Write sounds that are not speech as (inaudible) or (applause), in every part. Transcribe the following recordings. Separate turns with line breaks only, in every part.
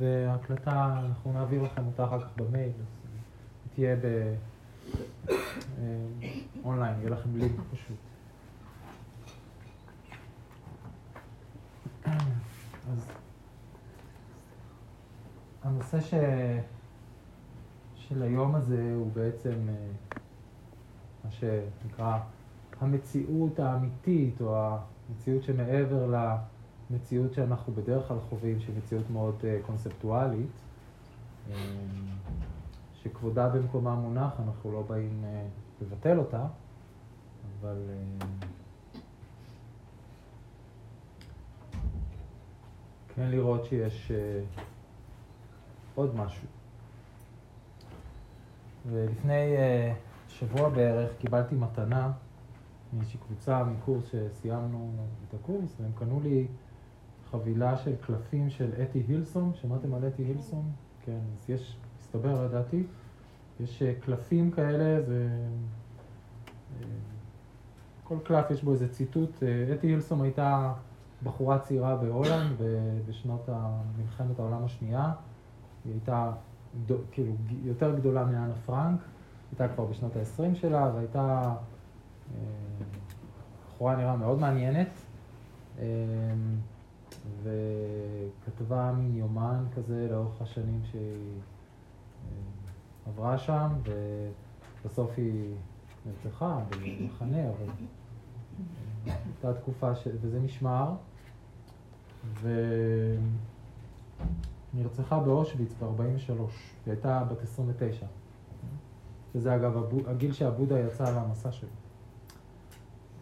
וההקלטה, אנחנו נעביר לכם אותה אחר כך במייל, אז היא תהיה באונליין, יהיה לכם לינק פשוט. אז הנושא ש... של היום הזה הוא בעצם אה, מה שנקרא המציאות האמיתית, או המציאות שמעבר למציאות שאנחנו בדרך כלל חווים, שהיא מציאות מאוד אה, קונספטואלית, אה, שכבודה במקומה מונח, אנחנו לא באים לבטל אותה, אבל... כן לראות שיש עוד משהו. ולפני שבוע בערך קיבלתי מתנה מאיזושהי קבוצה מקורס שסיימנו את הקורס, והם קנו לי חבילה של קלפים של אתי הילסון, שמעתם על אתי הילסון? כן, אז יש, מסתבר, לדעתי, יש uh, קלפים כאלה, זה... Uh, כל קלף יש בו איזה ציטוט. אתי הילסון הייתה בחורה צעירה בהולנד בשנות מלחמת העולם השנייה. היא הייתה כאילו יותר גדולה מאנה פרנק, הייתה כבר בשנות ה-20 שלה, והייתה אה, בחורה נראה מאוד מעניינת, אה, וכתבה מין יומן כזה לאורך השנים שהיא אה, עברה שם, ובסוף היא נרצחה במחנה, אבל הייתה תקופה ש... וזה נשמר. ו... נרצחה באושוויץ ב-43, היא הייתה בת 29. שזה אגב הגיל שהבודה יצא למסע שלו.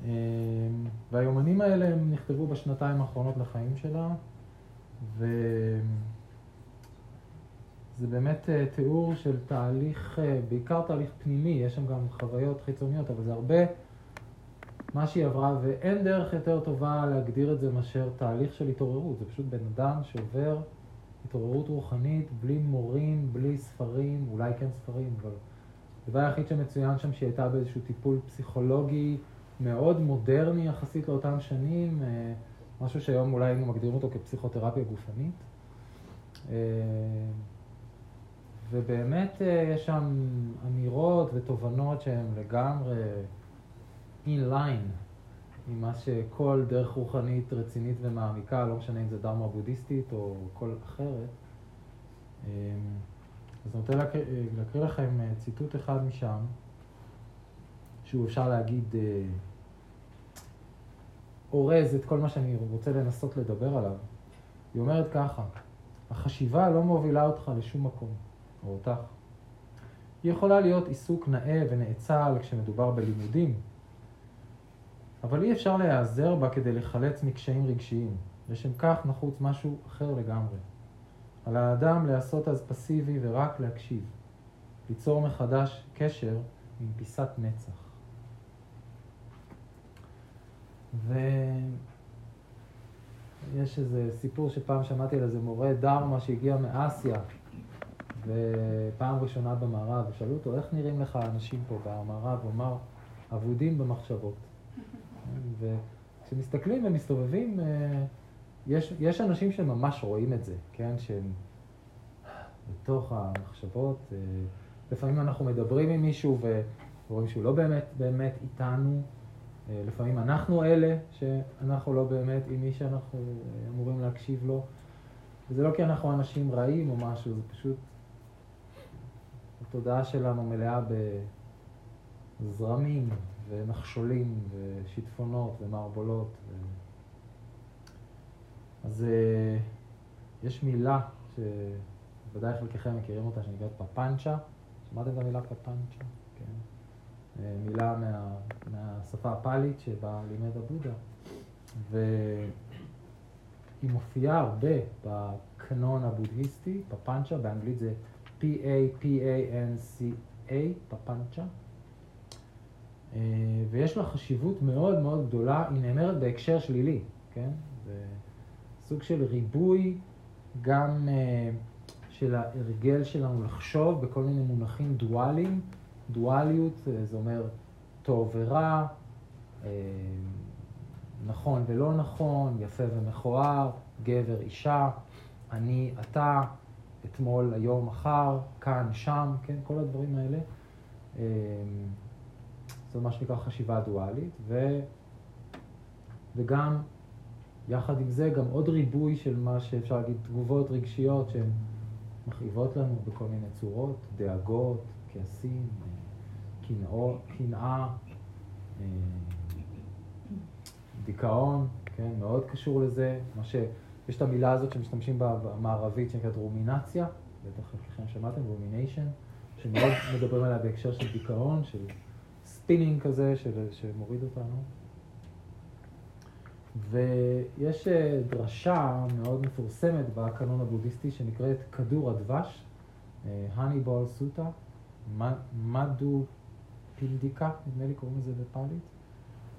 אמ, והיומנים האלה הם נכתבו בשנתיים האחרונות לחיים שלה, וזה באמת אה, תיאור של תהליך, אה, בעיקר תהליך פנימי, יש שם גם חוויות חיצוניות, אבל זה הרבה מה שהיא עברה, ואין דרך יותר טובה להגדיר את זה מאשר תהליך של התעוררות, זה פשוט בן אדם שעובר התעוררות רוחנית, בלי מורים, בלי ספרים, אולי כן ספרים, אבל הדבר היחיד שמצוין שם שהיא הייתה באיזשהו טיפול פסיכולוגי מאוד מודרני יחסית לאותם שנים, אה, משהו שהיום אולי היינו מגדירים אותו כפסיכותרפיה גופנית. אה, ובאמת אה, יש שם אמירות ותובנות שהן לגמרי in line עם מה שכל דרך רוחנית רצינית ומעמיקה, לא משנה אם זה דרמה בודהיסטית או כל אחרת. אז אני רוצה להקריא, להקריא לכם ציטוט אחד משם, שהוא אפשר להגיד אורז את כל מה שאני רוצה לנסות לדבר עליו. היא אומרת ככה, החשיבה לא מובילה אותך לשום מקום, או אותך. היא יכולה להיות עיסוק נאה ונאצל כשמדובר בלימודים, אבל אי אפשר להיעזר בה כדי לחלץ מקשיים רגשיים. לשם כך נחוץ משהו אחר לגמרי. על האדם להיעשות אז פסיבי ורק להקשיב. ליצור מחדש קשר עם פיסת נצח. ויש איזה סיפור שפעם שמעתי על איזה מורה דרמה שהגיע מאסיה, ופעם ראשונה במערב, ושאלו אותו, איך נראים לך האנשים פה במערב? הוא אמר, אבודים במחשבות. וכשמסתכלים ומסתובבים, אה, יש, יש אנשים שממש רואים את זה, כן? שהם בתוך המחשבות. אה, לפעמים אנחנו מדברים עם מישהו ורואים שהוא לא באמת באמת איתנו. אה, לפעמים אנחנו אלה שאנחנו לא באמת עם מי שאנחנו אמורים להקשיב לו. וזה לא כי אנחנו אנשים רעים או משהו, זה פשוט... התודעה שלנו מלאה בזרמים ונחשולים ושיטפונות ומערבולות. ו... אז uh, יש מילה שוודאי חלקכם מכירים אותה, שנקראת פפנצ'ה. שמעתם את המילה פפנצ'ה? כן. Uh, מילה מה, מהשפה הפאלית שבה לימד הבודה. והיא מופיעה הרבה בקנון הבודהיסטי, פפנצ'ה, באנגלית זה P-A-P-A-N-C-A, פפנצ'ה. אה, ויש לה חשיבות מאוד מאוד גדולה, היא נאמרת בהקשר שלילי, כן? זה סוג של ריבוי גם אה, של ההרגל שלנו לחשוב בכל מיני מונחים דואליים. דואליות אה, זה אומר טוב ורע, נכון ולא נכון, יפה ומכוער, גבר, אישה, אני, אתה, אתמול, היום, מחר, כאן, שם, כן, כל הדברים האלה. אמ, זה מה שנקרא חשיבה דואלית, ו... וגם, יחד עם זה, גם עוד ריבוי של מה שאפשר להגיד, תגובות רגשיות שהן מכאיבות לנו בכל מיני צורות, דאגות, כעסים, קנאה, אה, דיכאון, כן, מאוד קשור לזה, מה ש... יש את המילה הזאת שמשתמשים בה במערבית שנקראת רומינציה, בטח חלקכם שמעתם, rumination, שמאוד (coughs) מדברים עליה בהקשר של דיכאון, של ספינינג כזה, של, שמוריד אותנו. ויש אה, דרשה מאוד מפורסמת בקנון הבודהיסטי שנקראת כדור הדבש, Honeyball Sutta, מדהופינדיקה, נדמה לי קוראים לזה בפאלית,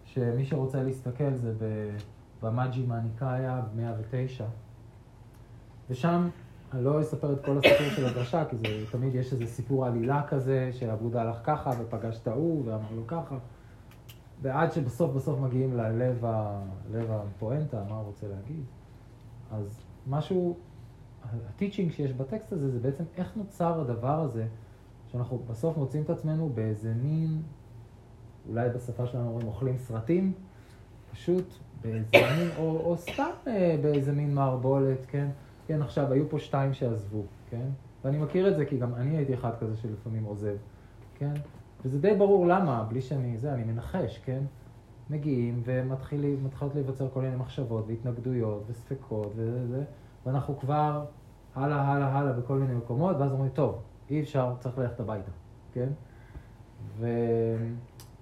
שמי שרוצה להסתכל זה במג'הימה ניקאיה 109, ושם אני לא אספר את כל הסיפור של הדרשה, כי זה, תמיד יש איזה סיפור עלילה כזה, שהבודהה הלך ככה ופגש את ההוא ואמר לו ככה. ועד שבסוף בסוף מגיעים ללב הפואנטה, מה הוא רוצה להגיד. אז משהו, הטיצ'ינג שיש בטקסט הזה, זה בעצם איך נוצר הדבר הזה, שאנחנו בסוף מוצאים את עצמנו באיזה מין, אולי בשפה שלנו אומרים אוכלים סרטים, פשוט באיזה (coughs) מין, או, או סתם אה, באיזה מין מערבולת, כן? כן, עכשיו, היו פה שתיים שעזבו, כן? ואני מכיר את זה כי גם אני הייתי אחד כזה שלפעמים עוזב, כן? וזה די ברור למה, בלי שאני, זה, אני מנחש, כן? מגיעים ומתחילות להיווצר כל מיני מחשבות והתנגדויות וספקות וזה, ואנחנו כבר הלאה, הלאה, הלאה בכל מיני מקומות, ואז אומרים, טוב, אי אפשר, צריך ללכת הביתה, כן? ו...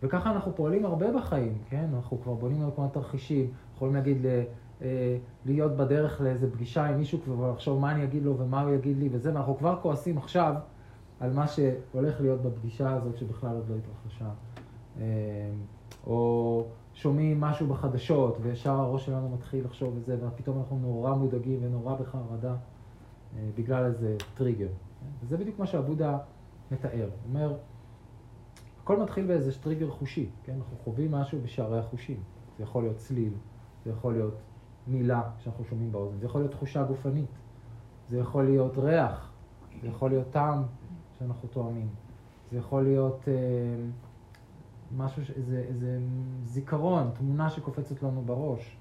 וככה אנחנו פועלים הרבה בחיים, כן? אנחנו כבר בונים על כל מיני תרחישים, יכולים להגיד ל... אה, להיות בדרך לאיזה פגישה עם מישהו כבר לחשוב מה אני אגיד לו ומה הוא יגיד לי וזה, ואנחנו כבר כועסים עכשיו על מה שהולך להיות בפגישה הזאת שבכלל עוד לא התרחשה. אה, או שומעים משהו בחדשות וישר הראש שלנו מתחיל לחשוב וזה, ופתאום אנחנו נורא מודאגים ונורא בחרדה אה, בגלל איזה טריגר. וזה בדיוק מה שעבודה מתאר. הוא אומר, הכל מתחיל באיזה טריגר חושי, כן? אנחנו חווים משהו בשערי החושים. זה יכול להיות צליל, זה יכול להיות מילה שאנחנו שומעים באוזן, זה יכול להיות תחושה גופנית, זה יכול להיות ריח, זה יכול להיות טעם שאנחנו תואמים, זה יכול להיות אה, משהו, איזה, איזה זיכרון, תמונה שקופצת לנו בראש.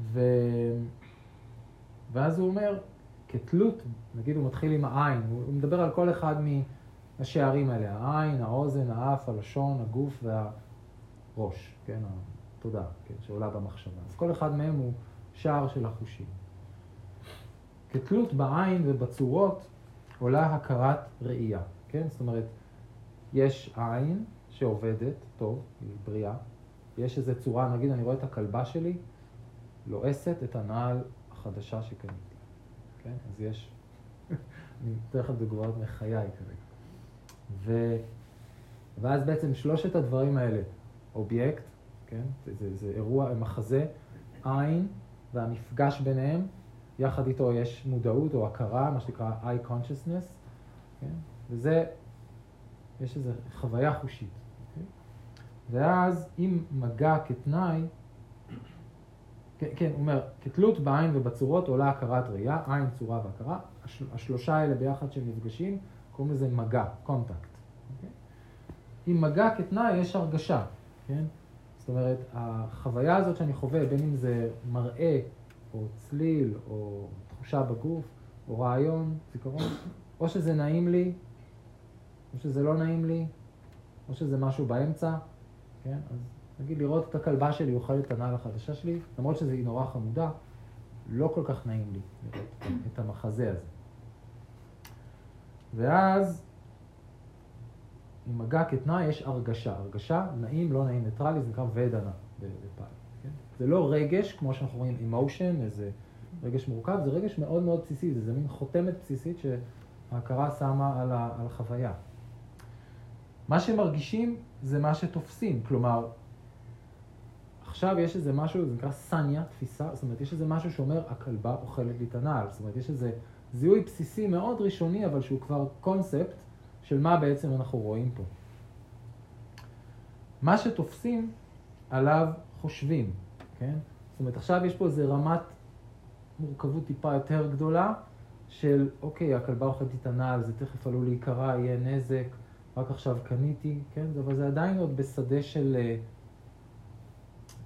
ו... ואז הוא אומר, כתלות, נגיד הוא מתחיל עם העין, הוא מדבר על כל אחד מהשערים האלה, העין, האוזן, האף, הלשון, הגוף והראש, כן, התודעה, כן, שעולה במחשבה. אז כל אחד מהם הוא שער של החושים. כתלות בעין ובצורות עולה הכרת ראייה, כן? זאת אומרת, יש עין שעובדת טוב, היא בריאה, יש איזו צורה, נגיד אני רואה את הכלבה שלי לועסת את הנעל החדשה שקניתי, כן? אז יש, (laughs) אני אתן לך דוגמאות מחיי כרגע. ו... ואז בעצם שלושת הדברים האלה, אובייקט, כן? זה, זה, זה אירוע, מחזה, עין והמפגש ביניהם, יחד איתו יש מודעות או הכרה, מה שנקרא eye consciousness, כן? וזה, יש איזו חוויה חושית. כן? ואז אם מגע כתנאי, כן, כן, הוא אומר, כתלות בעין ובצורות עולה הכרת ראייה, עין, צורה והכרה, השל, השלושה האלה ביחד שהם נפגשים, קוראים לזה מגע, קונטקט. Okay? עם מגע כתנאי יש הרגשה, כן? זאת אומרת, החוויה הזאת שאני חווה, בין אם זה מראה, או צליל, או תחושה בגוף, או רעיון, זיכרון, או שזה נעים לי, או שזה לא נעים לי, או שזה משהו באמצע, כן? אז נגיד לראות את הכלבה שלי אוכלת את הנעל החדשה שלי, למרות שזה נורא חמודה, לא כל כך נעים לי לראות את המחזה הזה. ואז עם מגע כתנאי יש הרגשה. הרגשה, נעים, לא נעים, ניטרלי, זה נקרא ודנה בפעל. כן? זה לא רגש, כמו שאנחנו רואים אמושן, איזה רגש מורכב, זה רגש מאוד מאוד בסיסי, זה, מין חותמת בסיסית שההכרה שמה על החוויה. מה שמרגישים זה מה שתופסים, כלומר, עכשיו יש איזה משהו, זה נקרא סניה, תפיסה, זאת אומרת, יש איזה משהו שאומר, הכלבה אוכלת לי את הנעל, זאת אומרת, יש איזה זיהוי בסיסי מאוד ראשוני, אבל שהוא כבר קונספט, של מה בעצם אנחנו רואים פה. מה שתופסים עליו חושבים, כן? זאת אומרת, עכשיו יש פה איזה רמת מורכבות טיפה יותר גדולה, של אוקיי, הכלבה אוכלת את הנעל, זה תכף עלול להיקרע, יהיה נזק, רק עכשיו קניתי, כן? אבל זה עדיין עוד בשדה של אה,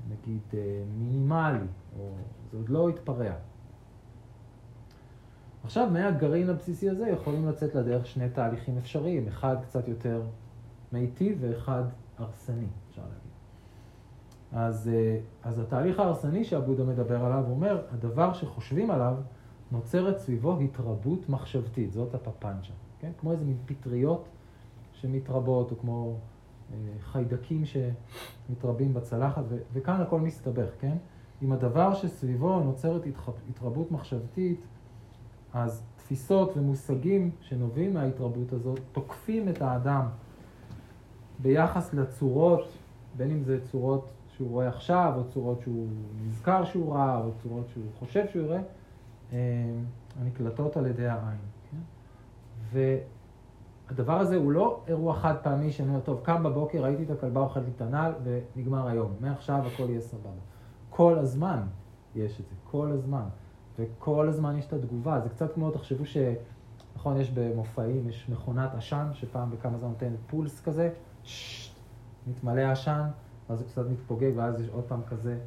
נגיד אה, מינימלי, או זה עוד לא התפרע. עכשיו, מהגרעין הבסיסי הזה יכולים לצאת לדרך שני תהליכים אפשריים, אחד קצת יותר מיטיב ואחד הרסני, אפשר להגיד. אז, אה, אז התהליך ההרסני שעבודה מדבר עליו אומר, הדבר שחושבים עליו, נוצרת סביבו התרבות מחשבתית, זאת הפפנצ'ה, כן? כמו איזה מין פטריות שמתרבות, או כמו חיידקים שמתרבים בצלחת, ו- וכאן הכל מסתבך, כן? אם הדבר שסביבו נוצרת התרבות מחשבתית, אז תפיסות ומושגים שנובעים מההתרבות הזאת תוקפים את האדם ביחס לצורות, בין אם זה צורות שהוא רואה עכשיו, או צורות שהוא נזכר שהוא ראה, או צורות שהוא חושב שהוא יראה, אה, הנקלטות על ידי העין. כן? והדבר הזה הוא לא אירוע חד פעמי שאני אומר, טוב, קם בבוקר, ראיתי את הכלבה אוכלת את הנעל, ונגמר היום. מעכשיו הכל יהיה סבבה. כל הזמן יש את זה, כל הזמן. וכל הזמן יש את התגובה. זה קצת כמו, תחשבו ש... נכון, יש במופעים, יש מכונת עשן, שפעם בכמה זמן נותנת פולס כזה, ששש, מתמלא עשן, ואז הוא קצת מתפוגג, ואז יש עוד פעם כזה,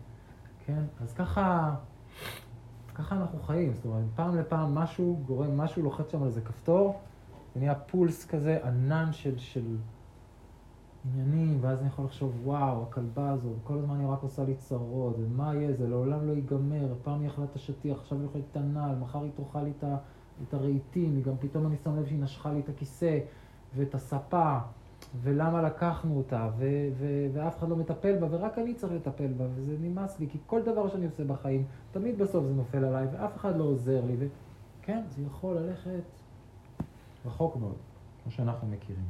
כן? אז ככה, ככה אנחנו חיים, זאת אומרת, פעם לפעם משהו גורם, משהו לוחץ שם על איזה כפתור, ונהיה פולס כזה, ענן של, של עניינים, ואז אני יכול לחשוב, וואו, הכלבה הזאת, כל הזמן היא רק עושה לי צרות, ומה יהיה, זה לעולם לא ייגמר, פעם היא אכלה את השטיח, עכשיו היא אוכלת את הנעל, מחר היא תאכל לי את הרהיטים, היא גם פתאום אני שם לב שהיא נשכה לי את הכיסא ואת הספה. ולמה לקחנו אותה, ו- ו- ואף אחד לא מטפל בה, ורק אני צריך לטפל בה, וזה נמאס לי, כי כל דבר שאני עושה בחיים, תמיד בסוף זה נופל עליי, ואף אחד לא עוזר לי, וכן, זה יכול ללכת רחוק מאוד, כמו שאנחנו מכירים.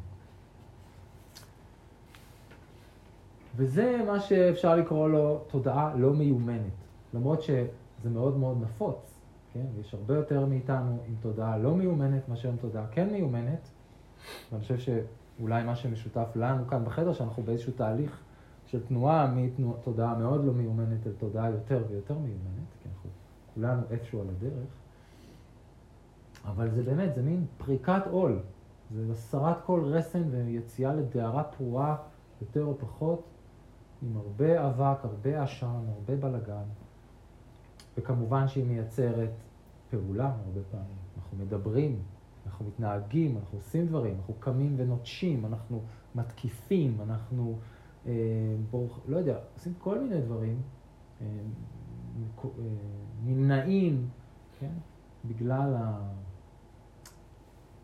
וזה מה שאפשר לקרוא לו תודעה לא מיומנת, למרות שזה מאוד מאוד נפוץ, כן? יש הרבה יותר מאיתנו עם תודעה לא מיומנת מאשר עם תודעה כן מיומנת, ואני חושב ש... אולי מה שמשותף לנו כאן בחדר, שאנחנו באיזשהו תהליך של תנועה מתודעה מאוד לא מיומנת אל תודעה יותר ויותר מיומנת, כי אנחנו כולנו איפשהו על הדרך, אבל זה באמת, זה מין פריקת עול, זה הסרת כל רסן ויציאה לדהרה פרועה יותר או פחות, עם הרבה אבק, הרבה עשן, הרבה בלגן, וכמובן שהיא מייצרת פעולה הרבה פעמים. אנחנו מדברים, אנחנו מתנהגים, אנחנו עושים דברים, אנחנו קמים ונוטשים, אנחנו מתקיפים, אנחנו, אה, ברוך, לא יודע, עושים כל מיני דברים, אה, אה, נמנעים, כן? בגלל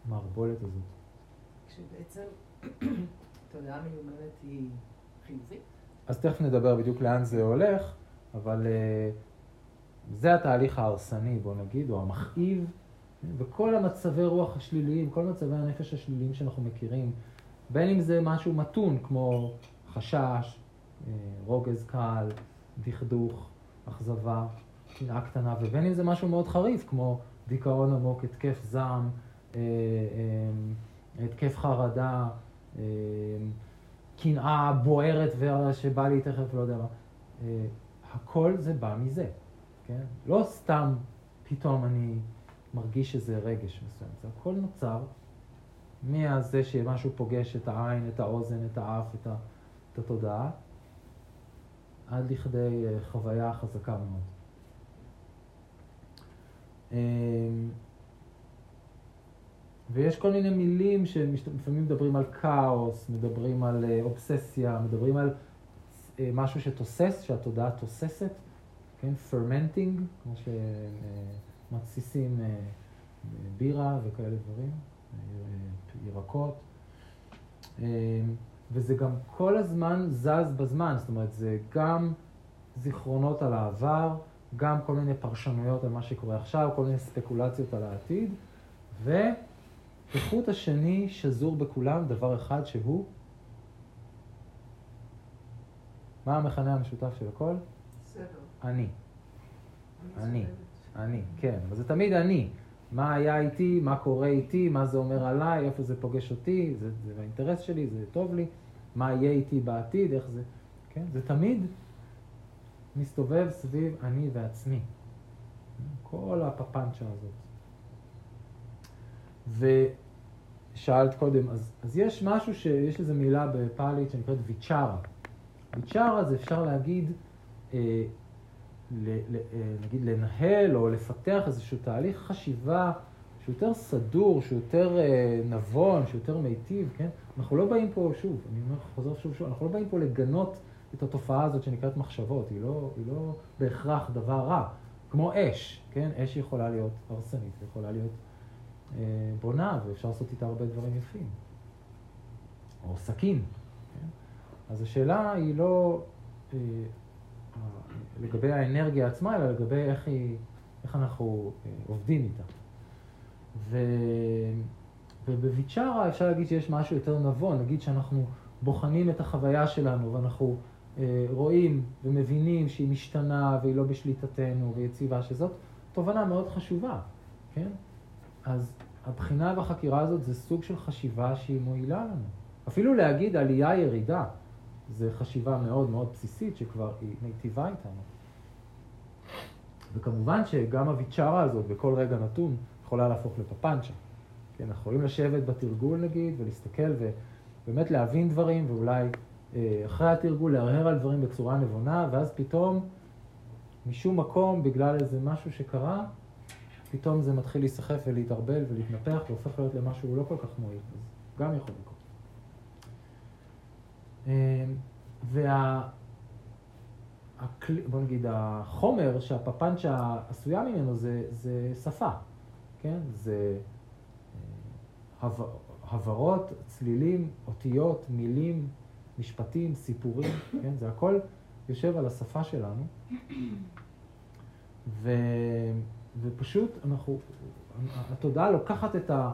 המערבולת הזאת.
כשבעצם (clears throat) תודעה מיומנת היא חיובית?
אז תכף נדבר בדיוק לאן זה הולך, אבל אה, זה התהליך ההרסני, בוא נגיד, או המכאיב. וכל המצבי רוח השליליים, כל מצבי הנפש השליליים שאנחנו מכירים, בין אם זה משהו מתון כמו חשש, אה, רוגז קל, דכדוך, אכזבה, קנאה קטנה, ובין אם זה משהו מאוד חריף כמו דיכאון עמוק, התקף זעם, התקף חרדה, קנאה בוערת שבא לי תכף, לא יודע מה. הכל זה בא מזה, כן? לא סתם פתאום אני מרגיש איזה רגש מסוים. זה הכל נוצר מזה שמשהו פוגש את העין, את האוזן, את האף, את, ה, את התודעה, עד לכדי אה, חוויה חזקה מאוד. ויש כל מיני מילים שלפעמים מדברים על כאוס, מדברים על אה, אובססיה, מדברים על אה, משהו שתוסס, שהתודעה תוססת, כן? fermenting, כמו ש... מתסיסים אה, בירה וכאלה דברים, ירקות. וזה גם כל הזמן זז בזמן, זאת אומרת, זה גם זיכרונות על העבר, גם כל מיני פרשנויות על מה שקורה עכשיו, כל מיני ספקולציות על העתיד, וכחוט השני שזור בכולם דבר אחד שהוא, מה המכנה המשותף של הכל?
סדר.
אני. אני. אני, כן, אבל זה תמיד אני. מה היה איתי, מה קורה איתי, מה זה אומר עליי, איפה זה פוגש אותי, זה, זה האינטרס שלי, זה טוב לי, מה יהיה איתי בעתיד, איך זה, כן? זה תמיד מסתובב סביב אני ועצמי. כל הפפנצ'ה הזאת. ושאלת קודם, אז, אז יש משהו שיש איזו מילה בפאלית שנקראת ויצ'ארה. ויצ'ארה זה אפשר להגיד, אה, ל, ל, אה, נגיד לנהל או לפתח איזשהו תהליך חשיבה שהוא יותר סדור, שהוא יותר אה, נבון, שהוא יותר מיטיב, כן? אנחנו לא באים פה, שוב, אני אומר, חוזר שוב שוב, אנחנו לא באים פה לגנות את התופעה הזאת שנקראת מחשבות, היא לא, היא לא בהכרח דבר רע. כמו אש, כן? אש יכולה להיות הרסנית, יכולה להיות בונה, ואפשר לעשות איתה הרבה דברים יפים. או סכין, כן? אז השאלה היא לא אה, לגבי האנרגיה עצמה, אלא לגבי איך, היא, איך אנחנו אה, עובדים איתה. ו... ובוויצ'רה אפשר להגיד שיש משהו יותר נבון, נגיד שאנחנו בוחנים את החוויה שלנו ואנחנו אה, רואים ומבינים שהיא משתנה והיא לא בשליטתנו ויציבה, שזאת תובנה מאוד חשובה, כן? אז הבחינה והחקירה הזאת זה סוג של חשיבה שהיא מועילה לנו. אפילו להגיד עלייה ירידה, זה חשיבה מאוד מאוד בסיסית שכבר היא מיטיבה איתנו. וכמובן שגם הוויצ'רה הזאת בכל רגע נתון יכולה להפוך לפפנצ'ה. כן, אנחנו יכולים לשבת בתרגול נגיד ולהסתכל ובאמת להבין דברים ואולי אה, אחרי התרגול להרהר על דברים בצורה נבונה, ואז פתאום, משום מקום, בגלל איזה משהו שקרה, פתאום זה מתחיל להיסחף ולהתערבל ולהתנפח והופך להיות למשהו לא כל כך מועיל, אז גם יכול לקרות. אה, וה... הקל... בוא נגיד, החומר שהפפנצ'ה עשויה ממנו זה, זה שפה, כן? זה אה, הברות, צלילים, אותיות, מילים, משפטים, סיפורים, (coughs) כן? זה הכל יושב על השפה שלנו. ו, ופשוט אנחנו, התודעה לוקחת את, ה,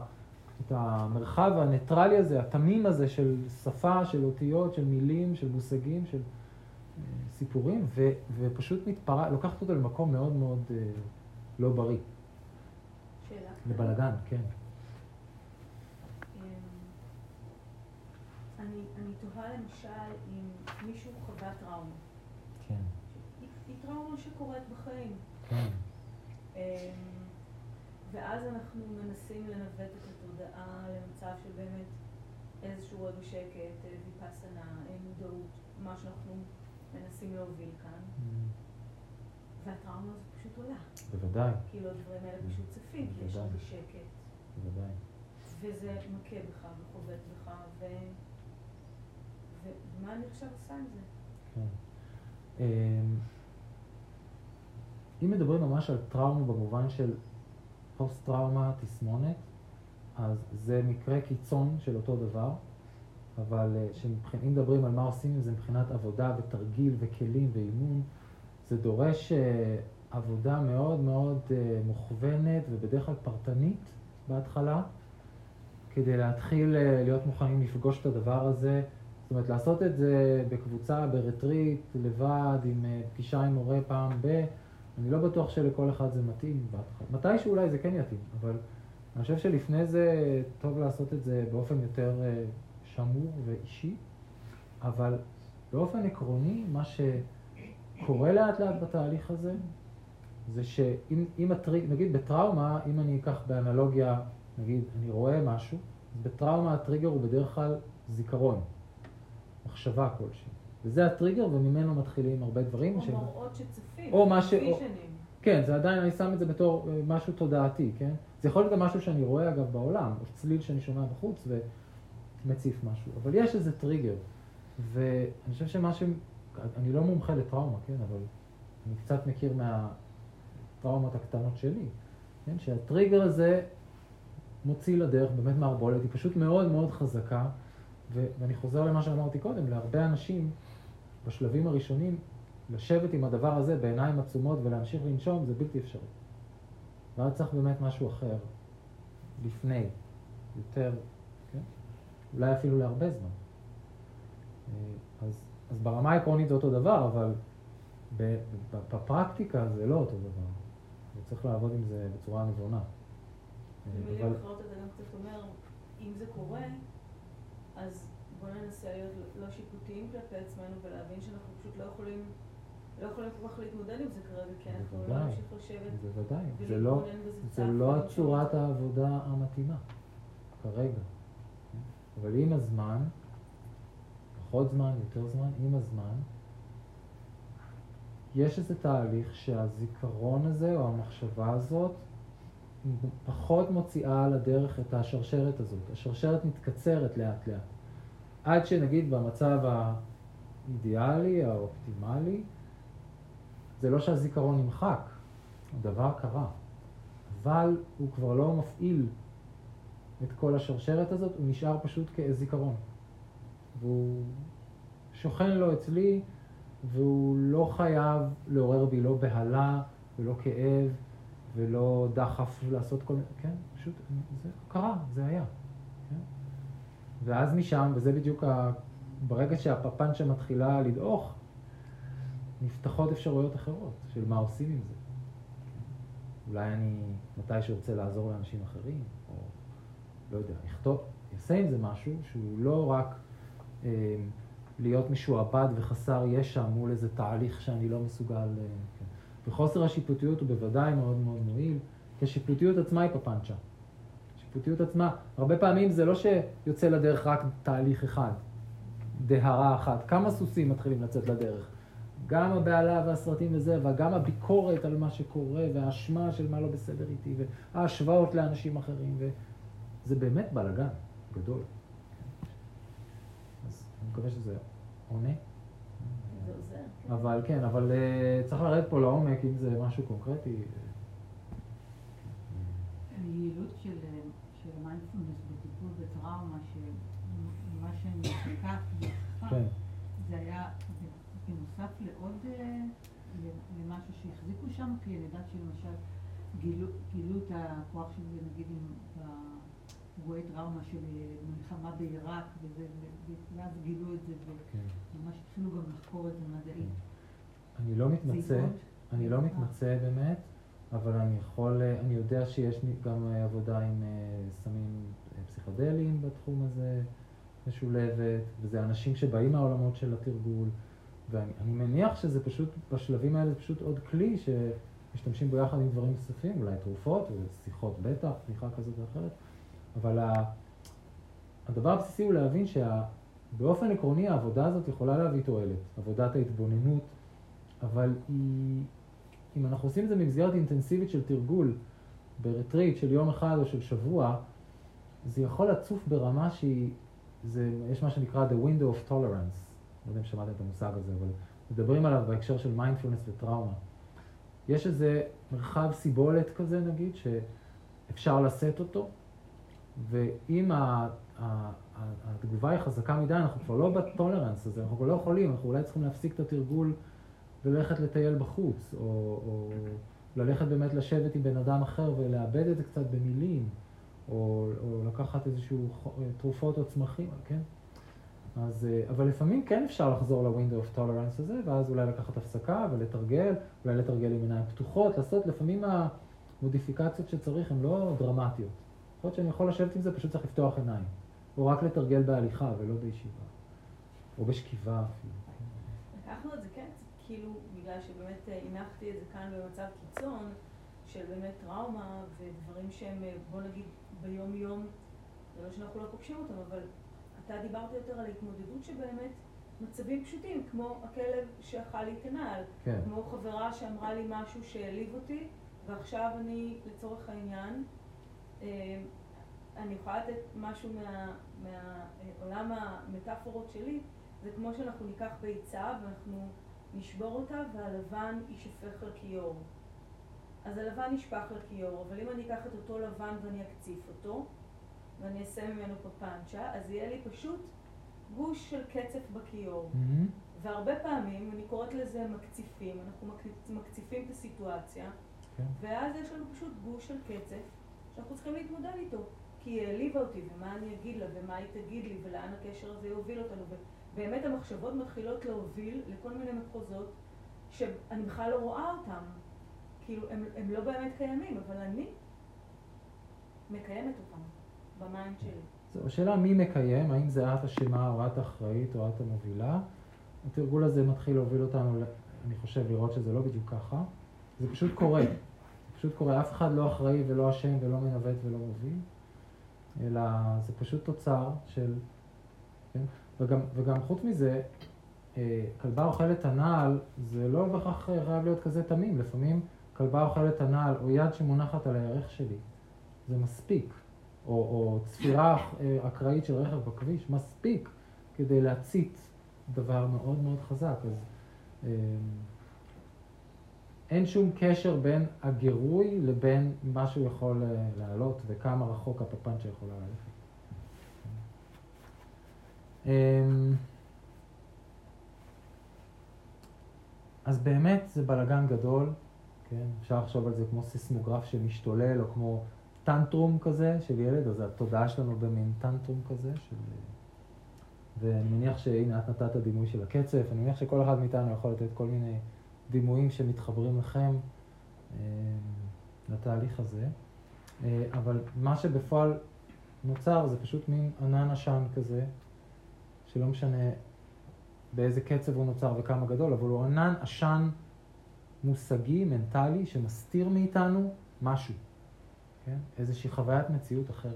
את המרחב הניטרלי הזה, התמים הזה של שפה, של אותיות, של מילים, של מושגים, של אה, סיפורים, ו, ופשוט מתפרע, לוקחת אותו למקום מאוד מאוד אה, לא בריא.
שאלה.
לבלגן, כן.
אני, אני תוהה למשל אם מישהו חווה טראומה.
כן.
היא, היא טראומה שקורית בחיים.
כן.
אמ, ואז אנחנו מנסים לנווט את התודעה למצב של באמת איזשהו רגע שקט, ויפסנה, מודעות, מה שאנחנו מנסים להוביל כאן.
Mm.
והטראומה הזאת פשוט עולה.
בוודאי.
כאילו הדברים האלה פשוט צפים, כי יש הרבה שקט.
בוודאי.
וזה מכה בך וחובט בך, ו... ומה אני עכשיו עושה עם זה?
כן. אם מדברים ממש על טראומה במובן של פוסט-טראומה, תסמונת, אז זה מקרה קיצון של אותו דבר, אבל אה, אם מדברים על מה עושים עם זה מבחינת עבודה ותרגיל וכלים ואימון, זה דורש אה, עבודה מאוד מאוד אה, מוכוונת ובדרך כלל פרטנית בהתחלה, כדי להתחיל להיות מוכנים לפגוש את הדבר הזה. זאת אומרת, לעשות את זה בקבוצה, ברטריט, לבד, עם פגישה עם מורה פעם ב... אני לא בטוח שלכל אחד זה מתאים בהתחלה. מתישהו אולי זה כן יתאים, אבל אני חושב שלפני זה טוב לעשות את זה באופן יותר אה, שמור ואישי, אבל באופן עקרוני, מה שקורה לאט לאט בתהליך הזה, זה שאם הטריג, נגיד בטראומה, אם אני אקח באנלוגיה, נגיד, אני רואה משהו, בטראומה הטריגר הוא בדרך כלל זיכרון. מחשבה כלשהי. וזה הטריגר וממנו מתחילים הרבה דברים.
או מראות שצפים,
או מה ש... כן, זה עדיין, אני שם את זה בתור אה, משהו תודעתי, כן? זה יכול להיות גם משהו שאני רואה אגב בעולם, או צליל שאני שומע בחוץ ומציף משהו. אבל יש איזה טריגר, ואני חושב שמה ש... אני לא מומחה לטראומה, כן? אבל אני קצת מכיר מהטראומות הקטנות שלי, כן? שהטריגר הזה מוציא לדרך באמת מערבולת, היא פשוט מאוד מאוד חזקה. ואני חוזר למה שאמרתי קודם, להרבה אנשים בשלבים הראשונים, לשבת עם הדבר הזה בעיניים עצומות ולהמשיך לנשום זה בלתי אפשרי. ואז צריך באמת משהו אחר, לפני, יותר, כן? אולי אפילו להרבה זמן. אה, אז, אז ברמה העקרונית זה אותו דבר, אבל בפרקטיקה זה לא אותו דבר. וצריך לעבוד עם זה בצורה נבונה.
במילים אחרות אתה גם קצת אומר, אם זה קורה, אז בואו ננסה להיות לא שיפוטיים כלפי עצמנו ולהבין שאנחנו פשוט לא יכולים לא יכולים כל כך להתמודד עם זה כרגע, כי אנחנו לא. נמשיך לשבת
בוודאי, זה לא, זה לא צורת. העבודה המתאימה, כרגע. אבל עם הזמן, פחות זמן, יותר זמן, עם הזמן, יש איזה תהליך שהזיכרון הזה או המחשבה הזאת פחות מוציאה על הדרך את השרשרת הזאת. השרשרת מתקצרת לאט לאט. עד שנגיד במצב האידיאלי, האופטימלי, זה לא שהזיכרון נמחק, הדבר קרה. אבל הוא כבר לא מפעיל את כל השרשרת הזאת, הוא נשאר פשוט כזיכרון. והוא שוכן לו אצלי, והוא לא חייב לעורר בי לא בהלה ולא כאב ולא דחף לעשות כל מיני, כן, פשוט, זה קרה, זה היה. כן? ואז משם, וזה בדיוק, ה... ברגע שהפפנצ'ה מתחילה לדעוך, נפתחות אפשרויות אחרות של מה עושים עם זה. אולי אני מתישהו רוצה לעזור לאנשים אחרים, או לא יודע, לכתוב, אעשה עם זה משהו שהוא לא רק אה, להיות משועבד וחסר ישע מול איזה תהליך שאני לא מסוגל... אה, כן. וחוסר השיפוטיות הוא בוודאי מאוד מאוד מועיל, כי השיפוטיות עצמה היא פפנצ'ה. השיפוטיות עצמה, הרבה פעמים זה לא שיוצא לדרך רק תהליך אחד, דהרה אחת. כמה סוסים מתחילים לצאת לדרך? גם הבהלה והסרטים וזה, וגם הביקורת על מה שקורה, והאשמה של מה לא בסדר איתי, וההשוואות לאנשים אחרים, וזה באמת בלאגן גדול. אז אני מקווה שזה עונה.
זה עוזר. כן.
אבל כן, אבל uh, צריך לרדת פה לעומק, אם זה משהו קונקרטי.
היעילות של, של המיינדפולנס בטיפול בטראומה, שמה שנזקק (coughs)
כן.
זה היה בנוסף לעוד, אה, למשהו שהחזיקו שם, כי אני יודעת שלמשל גילו, גילו את הכוח של זה, נגיד עם באירועי טראומה של אה, מלחמה בעיראק, ואז גילו את זה,
כן.
וממש התחילו גם לחקור את זה מדעית.
אני לא מתמצא? אני לא מתמצא באמת, אבל אני יכול, אני יודע שיש גם אה, עבודה עם אה, סמים אה, פסיכדליים בתחום הזה, משולבת, וזה אנשים שבאים מהעולמות של התרגול, ואני אני מניח שזה פשוט, בשלבים האלה זה פשוט עוד כלי שמשתמשים בו יחד עם דברים נוספים, אולי תרופות ושיחות בטח, תמיכה כזאת ואחרת, אבל ה... הדבר הבסיסי הוא להבין שבאופן עקרוני העבודה הזאת יכולה להביא תועלת, עבודת ההתבוננות, אבל היא, אם אנחנו עושים את זה במסגרת אינטנסיבית של תרגול, ברטריט של יום אחד או של שבוע, זה יכול לצוף ברמה שהיא, זה, יש מה שנקרא the window of tolerance, לא יודע אם שמעתם את המושג הזה, אבל מדברים עליו בהקשר של מיינדפולנס וטראומה. יש איזה מרחב סיבולת כזה נגיד, שאפשר לשאת אותו, ואם ה, ה, ה, התגובה היא חזקה מדי, אנחנו כבר לא בטולרנס הזה, אנחנו כבר לא יכולים, אנחנו אולי צריכים להפסיק את התרגול וללכת לטייל בחוץ, או, או ללכת באמת לשבת עם בן אדם אחר ולאבד את זה קצת במילים, או, או לקחת איזשהו ח- תרופות או צמחים, כן? אז, אה, אבל לפעמים כן אפשר לחזור ל-window of tolerance הזה, ואז אולי לקחת הפסקה ולתרגל, אולי לתרגל עם עיניים פתוחות, לעשות, לפעמים המודיפיקציות שצריך הן לא דרמטיות. יכול להיות שאני יכול לשבת עם זה, פשוט צריך לפתוח עיניים. או רק לתרגל בהליכה ולא בישיבה. או בשכיבה אפילו.
לקחנו את זה כן, כאילו, בגלל שבאמת אה, הנחתי את זה כאן במצב קיצון, של באמת טראומה ודברים שהם, אה, בוא נגיד, ביום-יום, זה לא שאנחנו לא פוגשים אותם, אבל אתה דיברת יותר על התמודדות שבאמת מצבים פשוטים, כמו הכלב שאכל לי את הנעל,
כן.
כמו חברה שאמרה לי משהו שהעליב אותי, ועכשיו אני, לצורך העניין, אה, אני יכולה לתת משהו מה- מהעולם המטאפורות שלי, זה כמו שאנחנו ניקח ביצה ואנחנו נשבור אותה והלבן יישפך לכיור. אז הלבן נשפך לכיור, אבל אם אני אקח את אותו לבן ואני אקציף אותו, ואני אעשה ממנו פפנצ'ה, אז יהיה לי פשוט גוש של קצף בכיור.
מהמם.
והרבה פעמים, אני קוראת לזה מקציפים, אנחנו מק- מקציפים את הסיטואציה,
כן.
ואז יש לנו פשוט גוש של קצף שאנחנו צריכים להתמודד איתו. כי היא העליבה אותי, ומה אני אגיד לה, ומה היא תגיד לי, ולאן הקשר הזה יוביל אותנו. ובאמת המחשבות מתחילות להוביל לכל מיני מחוזות שאני בכלל לא רואה אותם. כאילו, הם, הם לא באמת קיימים, אבל אני מקיימת אותם ב mind שלי.
זהו, השאלה מי מקיים, האם זה את אשמה או את אחראית או את המובילה. התרגול הזה מתחיל להוביל אותנו אני חושב לראות שזה לא בדיוק ככה. זה פשוט קורה. זה פשוט קורה. אף אחד לא אחראי ולא אשם ולא מנווט ולא מוביל, אלא זה פשוט תוצר של... כן? וגם, וגם חוץ מזה, אה, כלבה אוכלת הנעל, זה לא בהכרח חייב להיות כזה תמים. לפעמים כלבה אוכלת הנעל או יד שמונחת על הירך שלי, זה מספיק. או, או צפירה אה, אקראית של רכב בכביש, מספיק כדי להצית דבר מאוד מאוד חזק. אז אה, אין שום קשר בין הגירוי לבין מה שהוא יכול לעלות וכמה רחוק הפפנצ'ה יכולה ללכת. אז באמת זה בלגן גדול, כן? אפשר לחשוב על זה כמו סיסמוגרף שמשתולל, או כמו טנטרום כזה של ילד, אז התודעה שלנו במין טנטרום כזה של... ואני מניח שהנה את נתת דימוי של הקצף, אני מניח שכל אחד מאיתנו יכול לתת כל מיני דימויים שמתחברים לכם אה, לתהליך הזה. אה, אבל מה שבפועל נוצר זה פשוט מין ענן עשן כזה, שלא משנה באיזה קצב הוא נוצר וכמה גדול, אבל הוא ענן עשן מושגי, מנטלי, שמסתיר מאיתנו משהו, כן? איזושהי חוויית מציאות אחרת.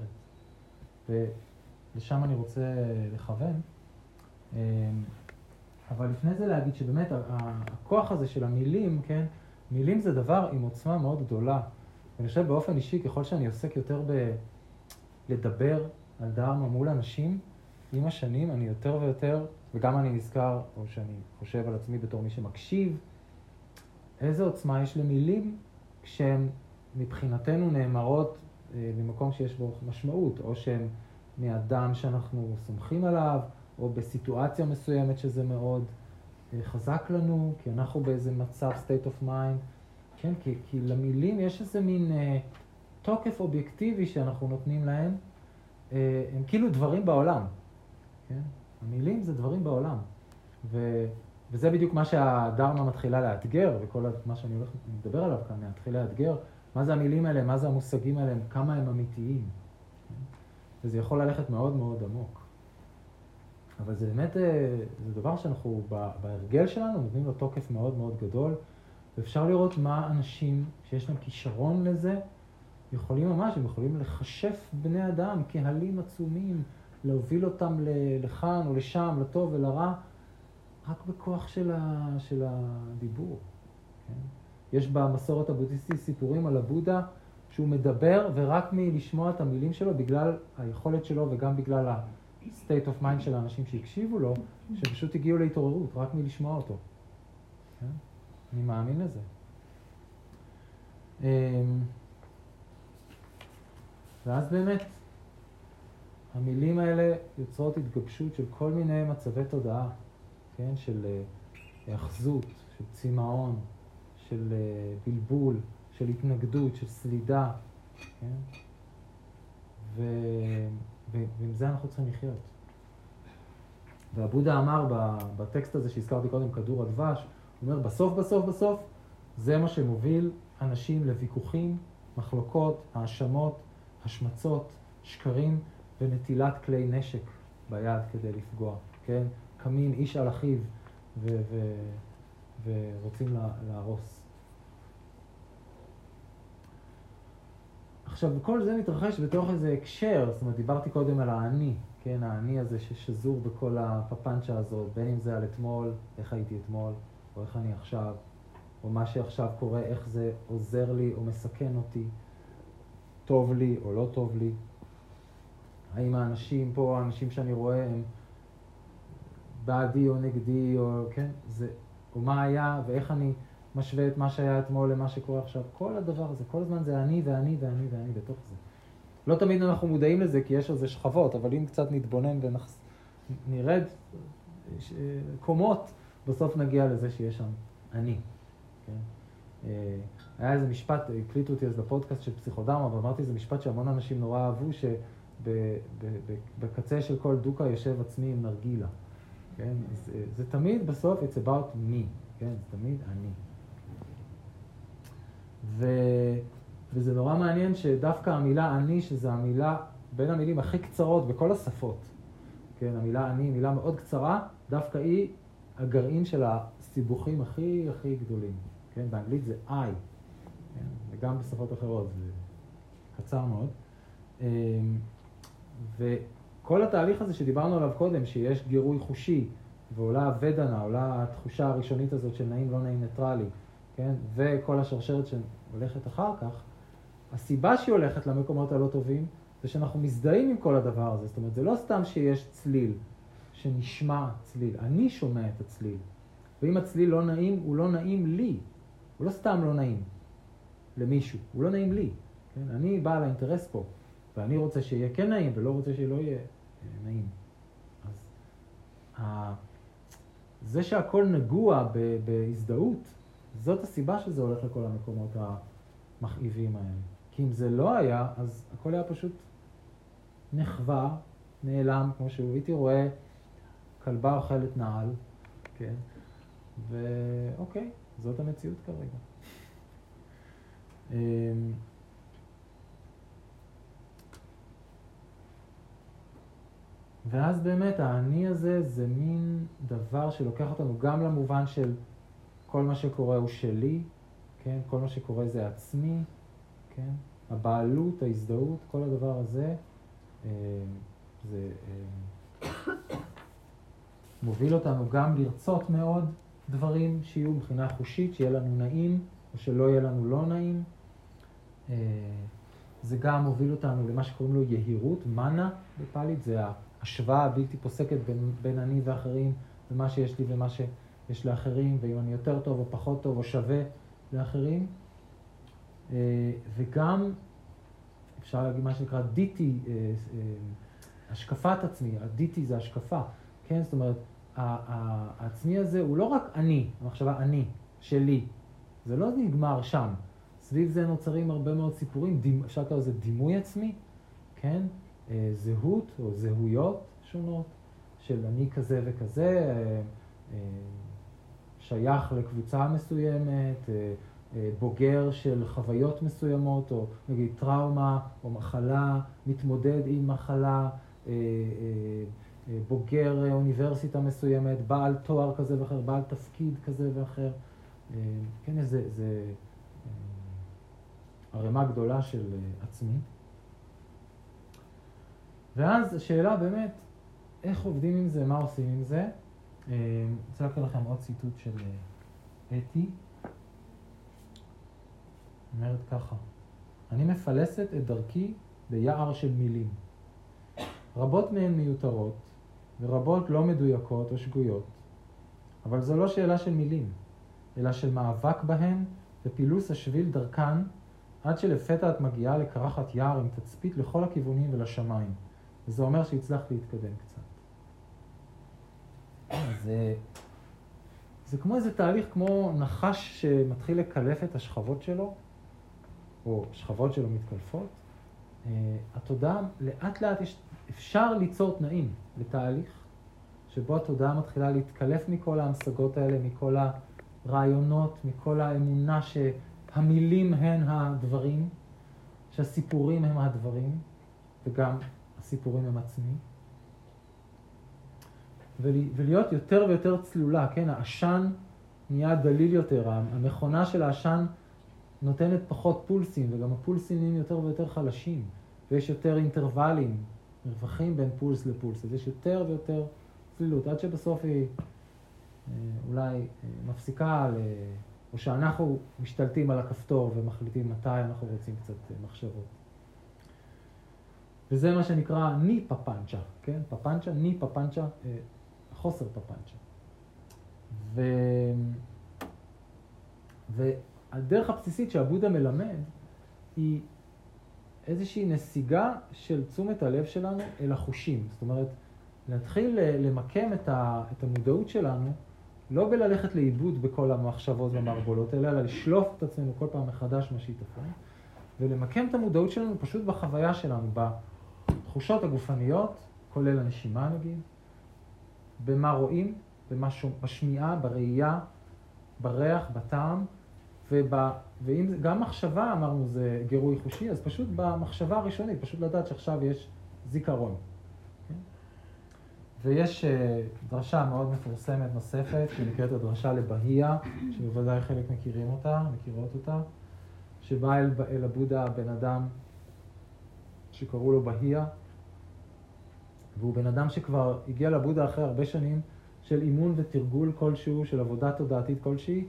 ולשם אני רוצה לכוון. אמ, אבל לפני זה להגיד שבאמת הכוח הזה של המילים, כן? מילים זה דבר עם עוצמה מאוד גדולה. ואני חושב באופן אישי, ככל שאני עוסק יותר בלדבר על דרמה מול אנשים, עם השנים אני יותר ויותר וגם אני נזכר, או שאני חושב על עצמי בתור מי שמקשיב, איזה עוצמה יש למילים כשהן מבחינתנו נאמרות אה, במקום שיש בו משמעות, או שהן מאדם שאנחנו סומכים עליו, או בסיטואציה מסוימת שזה מאוד אה, חזק לנו, כי אנחנו באיזה מצב state of mind, כן? כי, כי למילים יש איזה מין אה, תוקף אובייקטיבי שאנחנו נותנים להם, אה, הם כאילו דברים בעולם, כן? המילים זה דברים בעולם. ו, וזה בדיוק מה שהדרמה מתחילה לאתגר, וכל מה שאני הולך לדבר עליו כאן, להתחיל לאתגר, מה זה המילים האלה, מה זה המושגים האלה, כמה הם אמיתיים. וזה יכול ללכת מאוד מאוד עמוק. אבל זה באמת, אה, זה דבר שאנחנו בהרגל שלנו נותנים לו תוקף מאוד מאוד גדול, ואפשר לראות מה אנשים שיש להם כישרון לזה, יכולים ממש, הם יכולים לחשף בני אדם, קהלים עצומים, להוביל אותם לכאן או לשם, לטוב ולרע, רק בכוח של, ה, של הדיבור. כן? יש במסורת הבודהיסטית סיפורים על הבודה שהוא מדבר ורק מלשמוע את המילים שלו, בגלל היכולת שלו וגם בגלל ה-state of mind של האנשים שהקשיבו לו, שפשוט הגיעו להתעוררות, רק מלשמוע אותו. כן? אני מאמין לזה. אמ, ואז באמת, המילים האלה יוצרות התגבשות של כל מיני מצבי תודעה, כן? של אה, היאחזות, של צמאון, של אה, בלבול, של התנגדות, של סלידה, כן? ו... ועם זה אנחנו צריכים לחיות. והבודה אמר בטקסט הזה שהזכרתי קודם, כדור הדבש, הוא אומר, בסוף, בסוף, בסוף, זה מה שמוביל אנשים לוויכוחים, מחלוקות, האשמות, השמצות, שקרים, ונטילת כלי נשק ביד כדי לפגוע, כן? קמים איש על אחיו ו- ו- ורוצים לה- להרוס. עכשיו, כל זה מתרחש בתוך איזה הקשר, זאת אומרת, דיברתי קודם על האני, כן, האני הזה ששזור בכל הפפנצ'ה הזאת, בין אם זה על אתמול, איך הייתי אתמול, או איך אני עכשיו, או מה שעכשיו קורה, איך זה עוזר לי או מסכן אותי, טוב לי או לא טוב לי. האם האנשים פה, האנשים שאני רואה, הם בעדי או נגדי, או כן, זה, או מה היה, ואיך אני משווה את מה שהיה אתמול למה שקורה עכשיו. כל הדבר הזה, כל הזמן זה אני ואני ואני ואני בתוך זה. לא תמיד אנחנו מודעים לזה, כי יש לזה שכבות, אבל אם קצת נתבונן ונרד קומות, בסוף נגיע לזה שיש שם אני. כן? אה, היה איזה משפט, הקליטו אותי אז לפודקאסט של פסיכודרמה, ואמרתי איזה משפט שהמון אנשים נורא אהבו, ש... בקצה של כל דוקה יושב עצמי עם נרגילה, כן? זה, זה תמיד בסוף it's about me, כן? זה תמיד אני. ו, וזה נורא מעניין שדווקא המילה אני, שזו המילה בין המילים הכי קצרות בכל השפות, כן? המילה אני מילה מאוד קצרה, דווקא היא הגרעין של הסיבוכים הכי הכי גדולים, כן? באנגלית זה I, כן? וגם בשפות אחרות, זה קצר מאוד. וכל התהליך הזה שדיברנו עליו קודם, שיש גירוי חושי, ועולה הוודנה, עולה התחושה הראשונית הזאת של נעים לא נעים ניטרלי, כן? וכל השרשרת שהולכת אחר כך, הסיבה שהיא הולכת למקומות הלא טובים, זה שאנחנו מזדהים עם כל הדבר הזה. זאת אומרת, זה לא סתם שיש צליל, שנשמע צליל. אני שומע את הצליל. ואם הצליל לא נעים, הוא לא נעים לי. הוא לא סתם לא נעים למישהו, הוא לא נעים לי. כן? אני בעל האינטרס פה, ואני רוצה שיהיה כן נעים ולא רוצה שלא יהיה אה, נעים. אז זה שהכל נגוע בהזדהות, זאת הסיבה שזה הולך לכל המקומות המכאיבים האלה. כי אם זה לא היה, אז הכל היה פשוט נחווה, נעלם, כמו שהוא. הייתי רואה כלבה אוכלת נעל, כן? ואוקיי, זאת המציאות כרגע. ואז באמת האני הזה זה מין דבר שלוקח אותנו גם למובן של כל מה שקורה הוא שלי, כן? כל מה שקורה זה עצמי, כן? הבעלות, ההזדהות, כל הדבר הזה, אה, זה אה, מוביל אותנו גם לרצות מאוד דברים שיהיו מבחינה חושית, שיהיה לנו נעים, או שלא יהיה לנו לא נעים. אה, זה גם מוביל אותנו למה שקוראים לו יהירות, מנה בפאלית, זה ההשוואה הבלתי פוסקת בין, בין אני ואחרים, ומה שיש לי ומה שיש לאחרים, ואם אני יותר טוב או פחות טוב או שווה לאחרים. אה, וגם, אפשר להגיד מה שנקרא דיטי, אה, אה, השקפת עצמי, הדיטי זה השקפה, כן? זאת אומרת, העצמי הזה הוא לא רק אני, המחשבה אני, שלי, זה לא נגמר שם. סביב זה נוצרים הרבה מאוד סיפורים, אפשר לקרוא לזה דימוי עצמי, כן? זהות או זהויות שונות של אני כזה וכזה, שייך לקבוצה מסוימת, אה, בוגר של חוויות מסוימות, או נגיד טראומה או מחלה, מתמודד עם מחלה, אה, אה, בוגר אוניברסיטה מסוימת, בעל תואר כזה ואחר, בעל תפקיד כזה ואחר. כן, זה, זה ערימה גדולה של עצמי. ואז השאלה באמת, איך עובדים עם זה, מה עושים עם זה? אני רוצה לקרוא לכם עוד ציטוט של אתי. אומרת ככה, אני מפלסת את דרכי ביער של מילים. רבות מהן מיותרות, ורבות לא מדויקות או שגויות, אבל זו לא שאלה של מילים, אלא של מאבק בהן ופילוס השביל דרכן, עד שלפתע את מגיעה לקרחת יער עם תצפית לכל הכיוונים ולשמיים. וזה אומר שהצלחת להתקדם קצת. זה, זה כמו איזה תהליך, כמו נחש שמתחיל לקלף את השכבות שלו, או שכבות שלו מתקלפות, אה, התודעה, לאט לאט יש, אפשר ליצור תנאים לתהליך שבו התודעה מתחילה להתקלף מכל ההמשגות האלה, מכל הרעיונות, מכל האמונה שהמילים הן הדברים, שהסיפורים הם הדברים, וגם הסיפורים הם עצמי. ולהיות יותר ויותר צלולה, כן, העשן נהיה דליל יותר, המכונה של העשן נותנת פחות פולסים, וגם הפולסים נהיים יותר ויותר חלשים, ויש יותר אינטרוולים, מרווחים בין פולס לפולס, אז יש יותר ויותר צלילות, עד שבסוף היא אה, אולי אה, מפסיקה, ל... או שאנחנו משתלטים על הכפתור ומחליטים מתי אנחנו רוצים קצת אה, מחשבות. וזה מה שנקרא ני פפנצ'ה, כן? פפנצ'ה, ני פפנצ'ה, חוסר פפנצ'ה. ו... ו... הדרך הבסיסית שהבודה מלמד היא איזושהי נסיגה של תשומת הלב שלנו אל החושים. זאת אומרת, להתחיל למקם את, המודעות שלנו לא בללכת לאיבוד בכל המחשבות והמערבולות אלא לשלוף את עצמנו כל פעם מחדש מהשיטפון, ולמקם את המודעות שלנו פשוט בחוויה שלנו, בתחושות הגופניות, כולל הנשימה נגיד, במה רואים, במה שומע, בשמיעה, בראייה, בריח, בטעם, ובא, ואם גם מחשבה, אמרנו, זה גירוי חושי, אז פשוט במחשבה הראשונית, פשוט לדעת שעכשיו יש זיכרון. כן? ויש אה, דרשה מאוד מפורסמת נוספת, שנקראת הדרשה לבהיה, שבוודאי חלק מכירים אותה, מכירות אותה, שבא אל, אל הבודה בן אדם שקראו לו בהיה, והוא בן אדם שכבר הגיע לבודה אחרי הרבה שנים של אימון ותרגול כלשהו, של עבודה תודעתית כלשהי,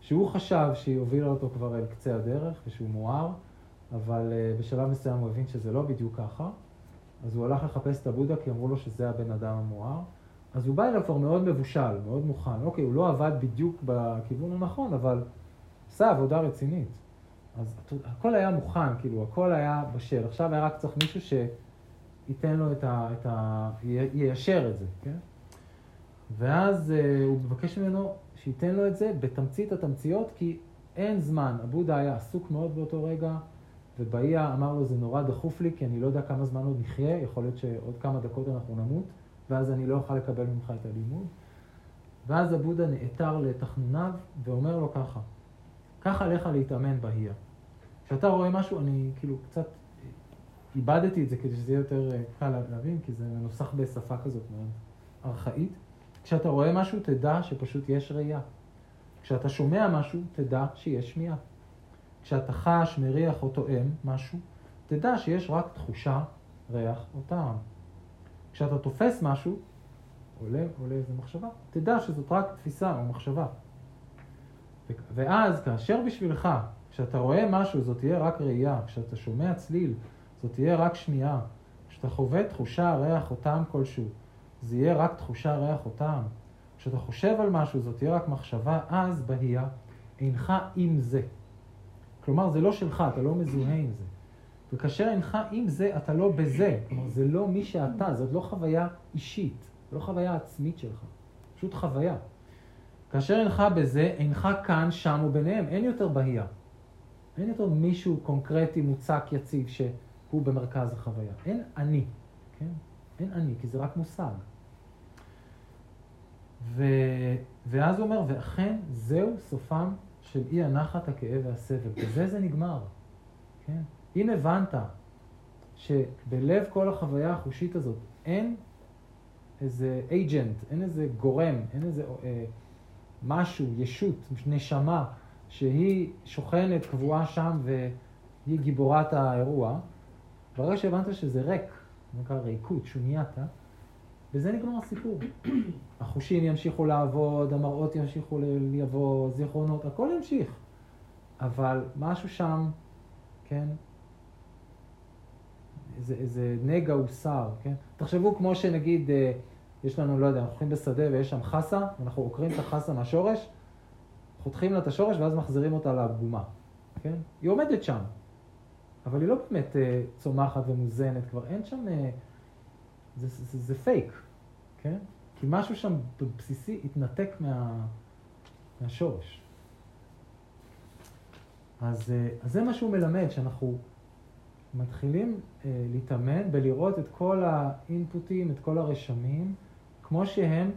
שהוא חשב שהיא הובילה אותו כבר אל קצה הדרך ושהוא מואר, אבל uh, בשלב מסוים הוא הבין שזה לא בדיוק ככה, אז הוא הלך לחפש את הבודה כי אמרו לו שזה הבן אדם המואר. אז הוא בא אליו כבר מאוד מבושל, מאוד מוכן. אוקיי, הוא לא עבד בדיוק בכיוון הנכון, אבל עשה עבודה רצינית. אז הכל היה מוכן, כאילו, הכל היה בשל. עכשיו היה רק צריך מישהו שייתן לו את ה... את ה יישר את זה, כן? ואז uh, הוא מבקש ממנו שייתן לו את זה בתמצית התמציות, כי אין זמן. הבודה היה עסוק מאוד באותו רגע, ובאיה אמר לו, זה נורא דחוף לי, כי אני לא יודע כמה זמן עוד נחיה, יכול להיות שעוד כמה דקות אנחנו נמות, ואז אני לא אוכל לקבל ממך את הלימוד. ואז הבודה נעתר לתחנוניו ואומר לו ככה, קח עליך להתאמן באיה. כשאתה רואה משהו, אני כאילו קצת איבדתי את זה כדי שזה יהיה יותר אה, קל להבין, כי זה מנוסח בשפה כזאת מאוד ארכאית. כשאתה רואה משהו, תדע שפשוט יש ראייה. כשאתה שומע משהו, תדע שיש שמיעה. כשאתה חש, מריח או טועם משהו, תדע שיש רק תחושה, ריח או טעם. כשאתה תופס משהו, עולה, עולה איזה מחשבה, תדע שזאת רק תפיסה או מחשבה. ואז כאשר בשבילך, כשאתה רואה משהו, זאת תהיה רק ראייה, כשאתה שומע צליל, זאת תהיה רק שמיעה, כשאתה חווה תחושה, ריח או טעם כלשהו, זה יהיה רק תחושה, ריח או טעם. כשאתה חושב על משהו, זאת תהיה רק מחשבה, אז בהייה, אינך עם זה. כלומר, זה לא שלך, אתה לא מזוהה עם זה. וכאשר אינך עם זה, אתה לא בזה. כלומר, זה לא מי שאתה, זאת לא חוויה אישית, זו לא חוויה עצמית שלך, פשוט חוויה. כאשר אינך בזה, אינך כאן, שם וביניהם, אין יותר בהייה. אין יותר מישהו קונקרטי, מוצק, יציב, שהוא במרכז החוויה. אין אני, כן? אין אני, כי זה רק מושג. ו... ואז הוא אומר, ואכן זהו סופם של אי הנחת, הכאב והסבל. בזה זה נגמר, כן? אם הבנת שבלב כל החוויה החושית הזאת אין איזה אייג'נט, אין איזה גורם, אין איזה אה, משהו, ישות, נשמה, שהיא שוכנת, קבועה שם והיא גיבורת האירוע, ברגע שהבנת שזה ריק, נקרא ריקות, שונייתה, בזה נגמר הסיפור. (coughs) החושים ימשיכו לעבוד, המראות ימשיכו לבוא, זיכרונות, הכל ימשיך. אבל משהו שם, כן, איזה, איזה נגע הוסר, כן? תחשבו כמו שנגיד, אה, יש לנו, לא יודע, אנחנו הולכים בשדה ויש שם חסה, אנחנו עוקרים את החסה מהשורש, חותכים לה את השורש ואז מחזירים אותה לפגומה, כן? היא עומדת שם, אבל היא לא באמת אה, צומחת ומוזנת, כבר אין שם... אה, זה, זה, זה פייק, כן? כי משהו שם בבסיסי התנתק מה, מהשורש. אז, אה, אז זה מה שהוא מלמד, שאנחנו מתחילים אה, להתאמן בלראות את כל האינפוטים, את כל הרשמים, כמו שהם,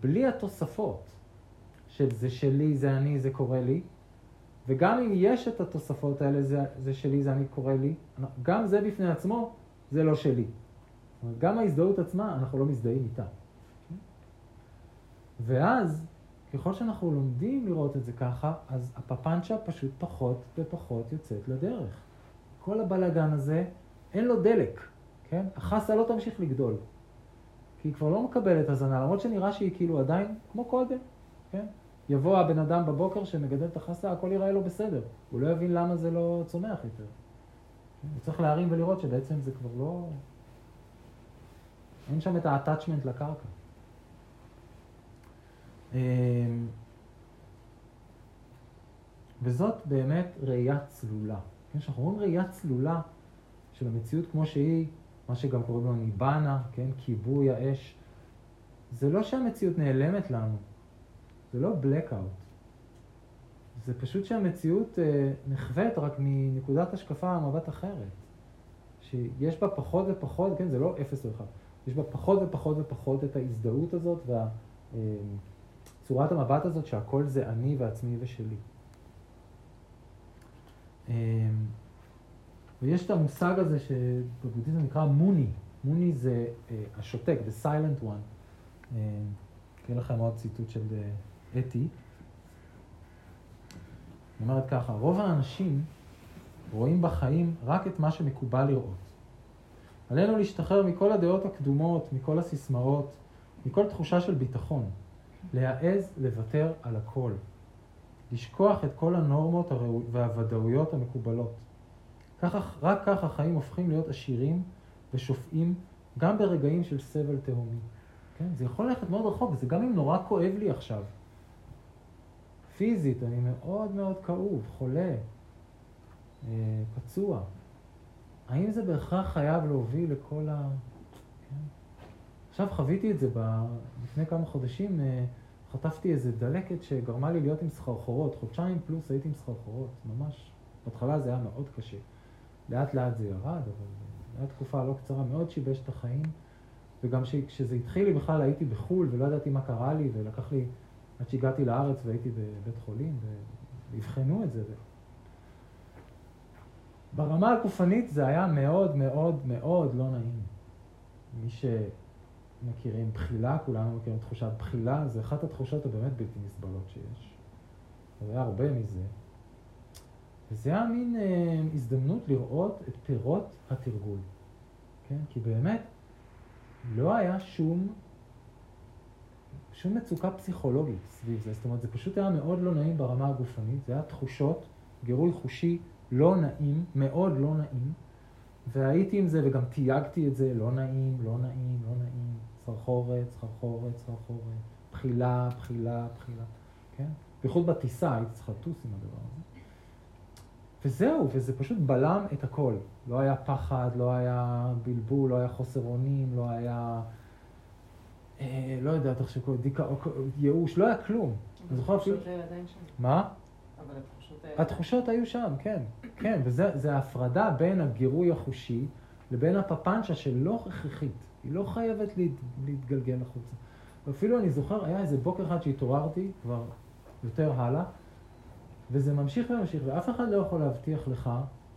בלי התוספות של זה שלי, זה אני, זה קורה לי, וגם אם יש את התוספות האלה, זה, זה שלי, זה אני, קורה לי, גם זה בפני עצמו, זה לא שלי. גם ההזדהות עצמה, אנחנו לא מזדהים איתה. ואז, ככל שאנחנו לומדים לראות את זה ככה, אז הפפנצ'ה פשוט פחות ופחות יוצאת לדרך. כל הבלגן הזה, אין לו דלק, כן? החסה לא תמשיך לגדול. כי היא כבר לא מקבלת הזנה, למרות שנראה שהיא כאילו עדיין כמו קודם, כן? יבוא הבן אדם בבוקר שמגדל את החסה, הכל ייראה לו בסדר. הוא לא יבין למה זה לא צומח יותר. הוא צריך להרים ולראות שבעצם זה כבר לא... אין שם את ה-attachment לקרקע. אמ, וזאת באמת ראייה צלולה. כן, כשאנחנו רואים ראייה צלולה של המציאות כמו שהיא, מה שגם קוראים לו ניבנה, כן, כיבוי האש, זה לא שהמציאות נעלמת לנו, זה לא blackout. זה פשוט שהמציאות אה, נחווית רק מנקודת השקפה מבט אחרת. שיש בה פחות ופחות, כן, זה לא אפס או אחד. יש בה פחות ופחות ופחות את ההזדהות הזאת והצורת המבט הזאת שהכל זה אני ועצמי ושלי. אמ, ויש את המושג הזה שבבודהיזם נקרא מוני, מוני זה אה, השותק, the silent one. אה, אקריא לכם עוד ציטוט של אה, אתי. היא אומרת ככה, רוב האנשים רואים בחיים רק את מה שמקובל לראות. עלינו להשתחרר מכל הדעות הקדומות, מכל הסיסמאות, מכל תחושה של ביטחון. להעז לוותר על הכל. לשכוח את כל הנורמות והוודאויות המקובלות. ככה, רק ככה החיים הופכים להיות עשירים ושופעים גם ברגעים של סבל תהומי. כן? זה יכול ללכת מאוד רחוק, זה גם אם נורא כואב לי עכשיו. פיזית, אני מאוד מאוד כאוב, חולה, אה, פצוע. האם זה בהכרח חייב להוביל לכל ה... כן? עכשיו חוויתי את זה ב... לפני כמה חודשים, אה, חטפתי איזה דלקת שגרמה לי להיות עם סחרחורות. חודשיים פלוס הייתי עם סחרחורות, ממש. בהתחלה זה היה מאוד קשה. לאט לאט זה ירד, אבל הייתה תקופה לא קצרה, מאוד שיבש את החיים. וגם כשזה התחיל לי בכלל הייתי בחו"ל ולא ידעתי מה קרה לי, ולקח לי עד שהגעתי לארץ והייתי בבית חולים, ואבחנו את זה. ברמה הגופנית זה היה מאוד מאוד מאוד לא נעים. מי שמכירים בחילה, כולנו מכירים תחושת בחילה, זה אחת התחושות הבאמת בלתי נסבלות שיש. היה הרבה מזה. וזה היה מין אה, הזדמנות לראות את פירות התרגול. כן? כי באמת לא היה שום, שום מצוקה פסיכולוגית סביב זה. זאת אומרת, זה פשוט היה מאוד לא נעים ברמה הגופנית. זה היה תחושות, גירוי חושי לא נעים, מאוד לא נעים. והייתי עם זה וגם תייגתי את זה, לא נעים, לא נעים, לא נעים, סחרחורת, סחרחורת, סחרחורת, בחילה, בחילה, בחילה, כן? בייחוד בטיסה הייתי צריך לטוס עם הדבר הזה. וזהו, וזה פשוט בלם את הכל. לא היה פחד, לא היה בלבול, לא היה חוסר אונים, לא היה... אה, לא יודע, תחשבו, דיכאון, ייאוש, לא היה כלום.
אני זוכר אפילו... התחושות האלה עדיין שם.
מה?
אבל התחושות האלה...
התחושות היו שם, כן. כן, וזה ההפרדה בין הגירוי החושי לבין הפפנצ'ה שלא הכרחית. היא לא חייבת להת, להתגלגל החוצה. ואפילו אני זוכר, היה איזה בוקר אחד שהתעוררתי, כבר יותר הלאה, וזה ממשיך וממשיך, ואף אחד לא יכול להבטיח לך,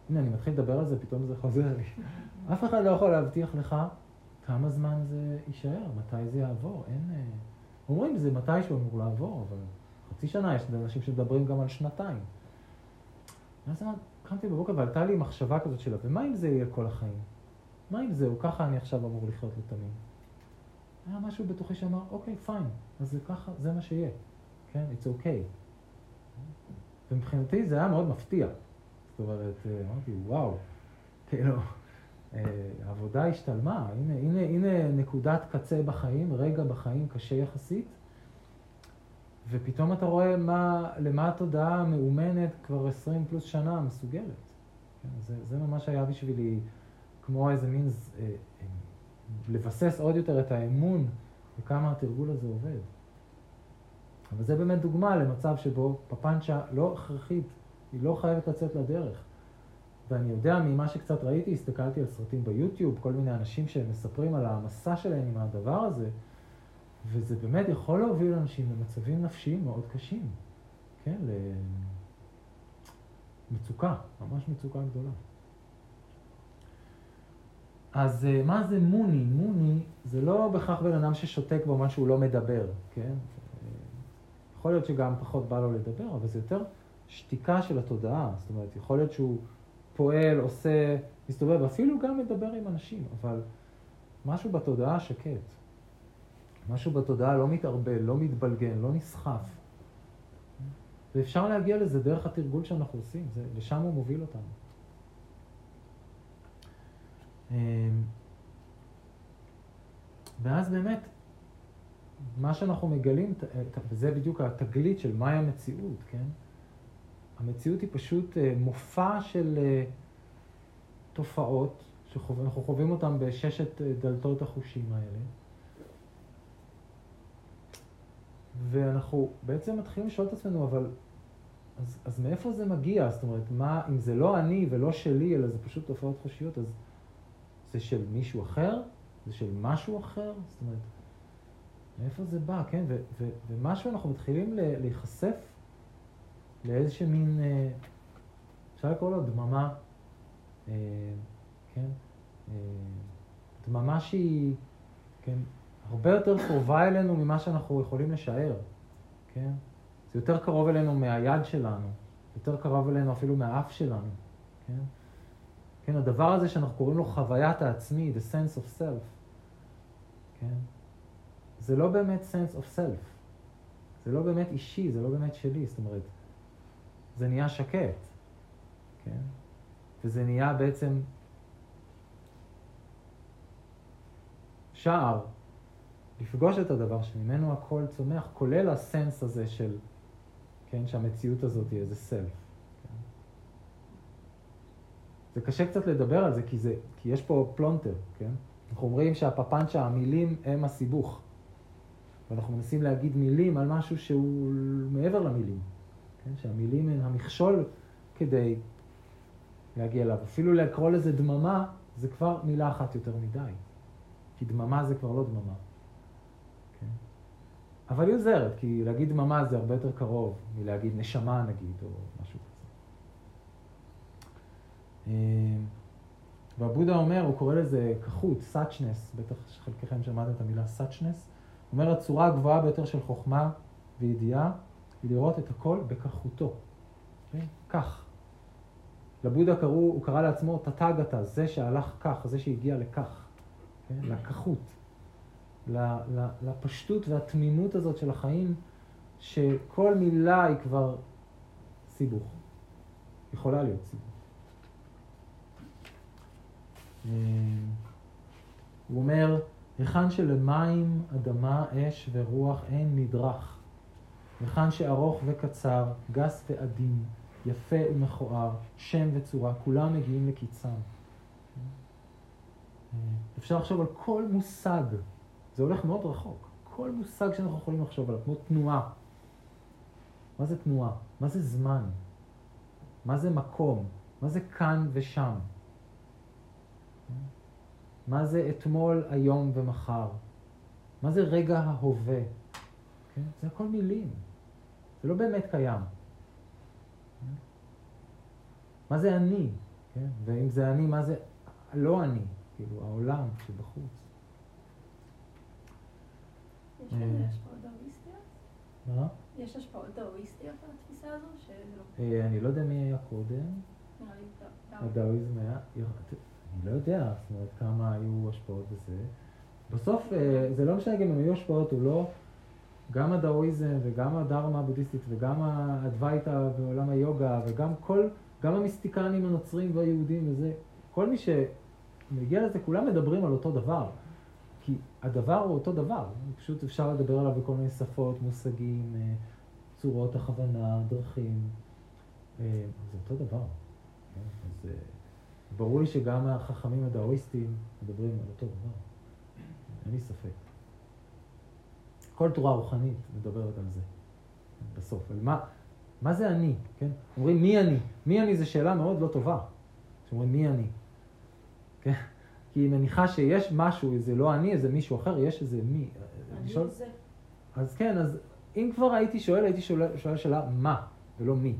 הנה, אני מתחיל לדבר על זה, פתאום זה חוזר לי. אף אחד לא יכול להבטיח לך כמה זמן זה יישאר, מתי זה יעבור. אין... אה, אומרים, זה מתי שהוא אמור לעבור, אבל חצי שנה, יש אנשים שמדברים גם על שנתיים. ואז קמתי בבוקר ועלתה לי מחשבה כזאת שלה, ומה אם זה יהיה כל החיים? מה אם זהו, ככה אני עכשיו אמור לחיות לתמיד? היה משהו בתוכי שאמר, אוקיי, פיין, אז זה ככה, זה מה שיהיה. כן, it's okay. ומבחינתי זה היה מאוד מפתיע. זאת אומרת, אה, אמרתי, וואו, כאילו, העבודה השתלמה, הנה, הנה, הנה נקודת קצה בחיים, רגע בחיים קשה יחסית, ופתאום אתה רואה מה, למה התודעה המאומנת כבר 20 פלוס שנה מסוגלת. כן, זה, זה ממש היה בשבילי כמו איזה מין, אה, אה, לבסס עוד יותר את האמון וכמה התרגול הזה עובד. אבל זה באמת דוגמה למצב שבו פפנצ'ה לא הכרחית, היא לא חייבת לצאת לדרך. ואני יודע ממה שקצת ראיתי, הסתכלתי על סרטים ביוטיוב, כל מיני אנשים שמספרים על המסע שלהם עם הדבר הזה, וזה באמת יכול להוביל אנשים למצבים נפשיים מאוד קשים, כן? למצוקה, ממש מצוקה גדולה. אז אה, מה זה מוני? מוני זה לא בהכרח בן אדם ששותק במה שהוא לא מדבר, כן? יכול להיות שגם פחות בא לו לדבר, אבל זה יותר שתיקה של התודעה. זאת אומרת, יכול להיות שהוא פועל, עושה, מסתובב, אפילו גם מדבר עם אנשים, אבל משהו בתודעה שקט. משהו בתודעה לא מתערבל, לא מתבלגן, לא נסחף. ואפשר להגיע לזה דרך התרגול שאנחנו עושים, זה, לשם הוא מוביל אותנו. אמ, ואז באמת, מה שאנחנו מגלים, וזה בדיוק התגלית של מהי המציאות, כן? המציאות היא פשוט אה, מופע של אה, תופעות שאנחנו חווים אותן בששת אה, דלתות החושים האלה. ואנחנו בעצם מתחילים לשאול את עצמנו, אבל אז, אז מאיפה זה מגיע? זאת אומרת, מה, אם זה לא אני ולא שלי, אלא זה פשוט תופעות חושיות, אז זה של מישהו אחר? זה של משהו אחר? זאת אומרת, מאיפה זה בא, כן? ו- ו- ומשהו אנחנו מתחילים להיחשף לאיזשהו מין, אה, אפשר לקרוא לו דממה, אה, כן? אה, דממה שהיא, כן, הרבה יותר קרובה אלינו ממה שאנחנו יכולים לשער, כן? זה יותר קרוב אלינו מהיד שלנו, יותר קרוב אלינו אפילו מהאף שלנו, כן? כן, הדבר הזה שאנחנו קוראים לו חוויית העצמי, the sense of self, כן? זה לא באמת sense of self, זה לא באמת אישי, זה לא באמת שלי, זאת אומרת, זה נהיה שקט, כן? וזה נהיה בעצם שער לפגוש את הדבר שממנו הכל צומח, כולל הסנס הזה של, כן, שהמציאות הזאת היא איזה סלף. כן? זה קשה קצת לדבר על זה, כי, זה, כי יש פה פלונטר, כן? אנחנו אומרים שהפפנצ'ה, המילים הם הסיבוך. ואנחנו מנסים להגיד מילים על משהו שהוא מעבר למילים. כן? שהמילים הן המכשול כדי להגיע אליו. אפילו לקרוא לזה דממה, זה כבר מילה אחת יותר מדי. כי דממה זה כבר לא דממה. כן? אבל היא עוזרת, כי להגיד דממה זה הרבה יותר קרוב מלהגיד נשמה נגיד, או משהו כזה. אמ, והבודה אומר, הוא קורא לזה כחות, סאצ'נס, בטח חלקכם שמעתם את המילה סאצ'נס, הוא אומר, הצורה הגבוהה ביותר של חוכמה וידיעה לראות את הכל בכחותו. כן? כך. לבודה קראו, הוא קרא לעצמו תתגתה, זה שהלך כך, זה שהגיע לכך, כן? לכחות, לפשטות והתמימות הזאת של החיים, שכל מילה היא כבר סיבוך, יכולה להיות סיבוך. אה, הוא אומר, היכן שלמים, אדמה, אש ורוח אין מדרך. היכן שארוך וקצר, גס ועדין, יפה ומכוער, שם וצורה, כולם מגיעים לקיצם. אפשר לחשוב על כל מושג, זה הולך מאוד רחוק, כל מושג שאנחנו יכולים לחשוב עליו, כמו תנועה. מה זה תנועה? מה זה זמן? מה זה מקום? מה זה כאן ושם? מה זה אתמול, היום ומחר? מה זה רגע ההווה? כן? זה הכל מילים. זה לא באמת קיים. מה זה אני? כן? ואם זה אני, מה זה לא אני? כאילו, העולם שבחוץ.
יש לזה השפעות דאוויסטיות? מה? יש השפעות דאוויסטיות על התפיסה הזו?
אה, אני לא יודע מי היה קודם. הדאוויזם היה... אני לא יודע, זאת אומרת, כמה היו השפעות בזה. בסוף, אה, זה לא משנה גם אם היו השפעות או לא, גם הדאואיזם וגם הדרמה הבודהיסטית וגם האדווייתא ועולם היוגה וגם כל, גם המיסטיקנים הנוצרים והיהודים וזה, כל מי שמגיע לזה, כולם מדברים על אותו דבר. כי הדבר הוא אותו דבר, פשוט אפשר לדבר עליו בכל מיני שפות, מושגים, אה, צורות הכוונה, דרכים. אה, זה אותו דבר. אז ברור לי שגם החכמים הדאואיסטים מדברים על אותו דבר. אין לי ספק. כל תורה רוחנית מדברת על זה, בסוף. על מה, מה זה אני, כן? אומרים מי אני? מי אני זו שאלה מאוד לא טובה. שאומרים מי אני. כן? כי היא מניחה שיש משהו, זה לא אני, זה מישהו אחר, יש איזה מי.
אני שואל... זה.
אז כן, אז אם כבר הייתי שואל, הייתי שואל, שואל שאלה מה, ולא מי.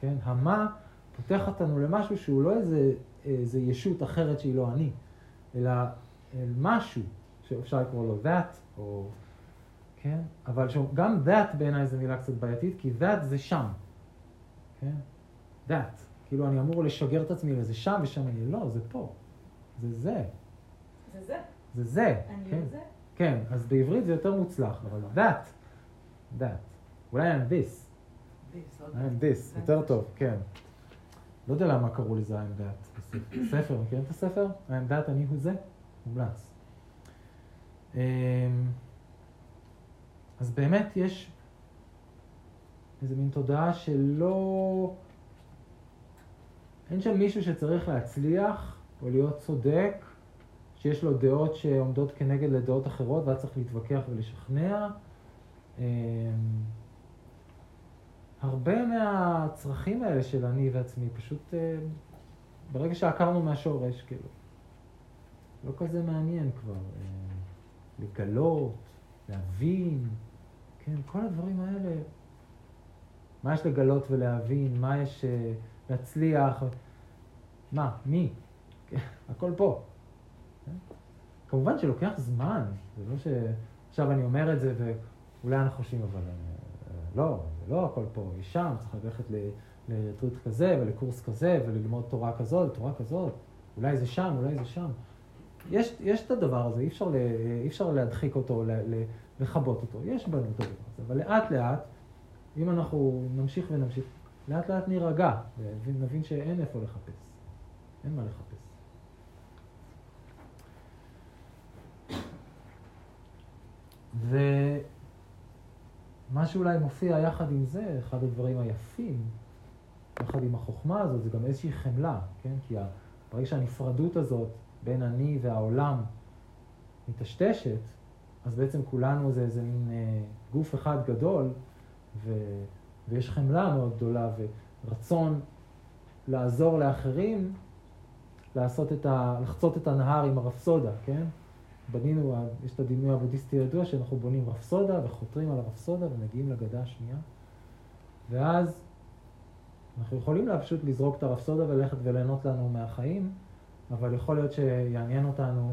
כן? המה פותח אותנו למשהו שהוא לא איזה, איזה ישות אחרת שהיא לא אני, אלא אל משהו שאפשר לקרוא לו that, או כן? אבל שוב, גם that בעיניי זו מילה קצת בעייתית, כי that זה שם, כן? that. כאילו אני אמור לשגר את עצמי לזה שם ושם אני, לא, זה פה. זה
זה. זה זה.
זה זה.
אני כן. זה.
כן, אז בעברית זה יותר מוצלח, אבל that, that. אולי I'm this. I'm this, יותר טוב, כן. לא יודע למה קראו לזה I'm that בספר, (coughs) מכירים את הספר? I'm that, אני הוא זה? מומלץ. אז באמת יש איזה מין תודעה שלא... אין שם מישהו שצריך להצליח או להיות צודק, שיש לו דעות שעומדות כנגד לדעות אחרות ואז צריך להתווכח ולשכנע. אמ, הרבה מהצרכים האלה של אני ועצמי פשוט אה, ברגע שעקרנו מהשורש, כאילו, לא כזה מעניין כבר אה, לגלות, להבין, כן, כל הדברים האלה, מה יש לגלות ולהבין, מה יש uh, להצליח, מה, מי, כן, הכל פה. כן? כמובן שלוקח זמן, זה לא ש... עכשיו אני אומר את זה ואולי אנחנו חושבים, אבל אה, לא, זה לא הכל פה, יש שם, צריך ללכת לריטרוט כזה ולקורס כזה וללמוד תורה כזאת, תורה כזאת, אולי זה שם, אולי זה שם. יש, יש את הדבר הזה, אי אפשר, ל, אי אפשר להדחיק אותו, לכבות אותו, יש בנו את הדבר הזה, אבל לאט לאט, אם אנחנו נמשיך ונמשיך, לאט לאט נירגע ונבין שאין איפה לחפש, אין מה לחפש. ומה שאולי מופיע יחד עם זה, אחד הדברים היפים, יחד עם החוכמה הזאת, זה גם איזושהי חמלה, כן? כי ברגע שהנפרדות הזאת בין אני והעולם מטשטשת, אז בעצם כולנו זה איזה מין אה, גוף אחד גדול, ו, ויש חמלה מאוד גדולה ורצון לעזור לאחרים לעשות את ה, לחצות את הנהר עם הרפסודה, כן? בנינו, יש את הדימוי הבודהיסטי הידוע שאנחנו בונים רפסודה וחותרים על הרפסודה ומגיעים לגדה השנייה. ואז אנחנו יכולים פשוט לזרוק את הרפסודה וללכת וליהנות לנו מהחיים, אבל יכול להיות שיעניין אותנו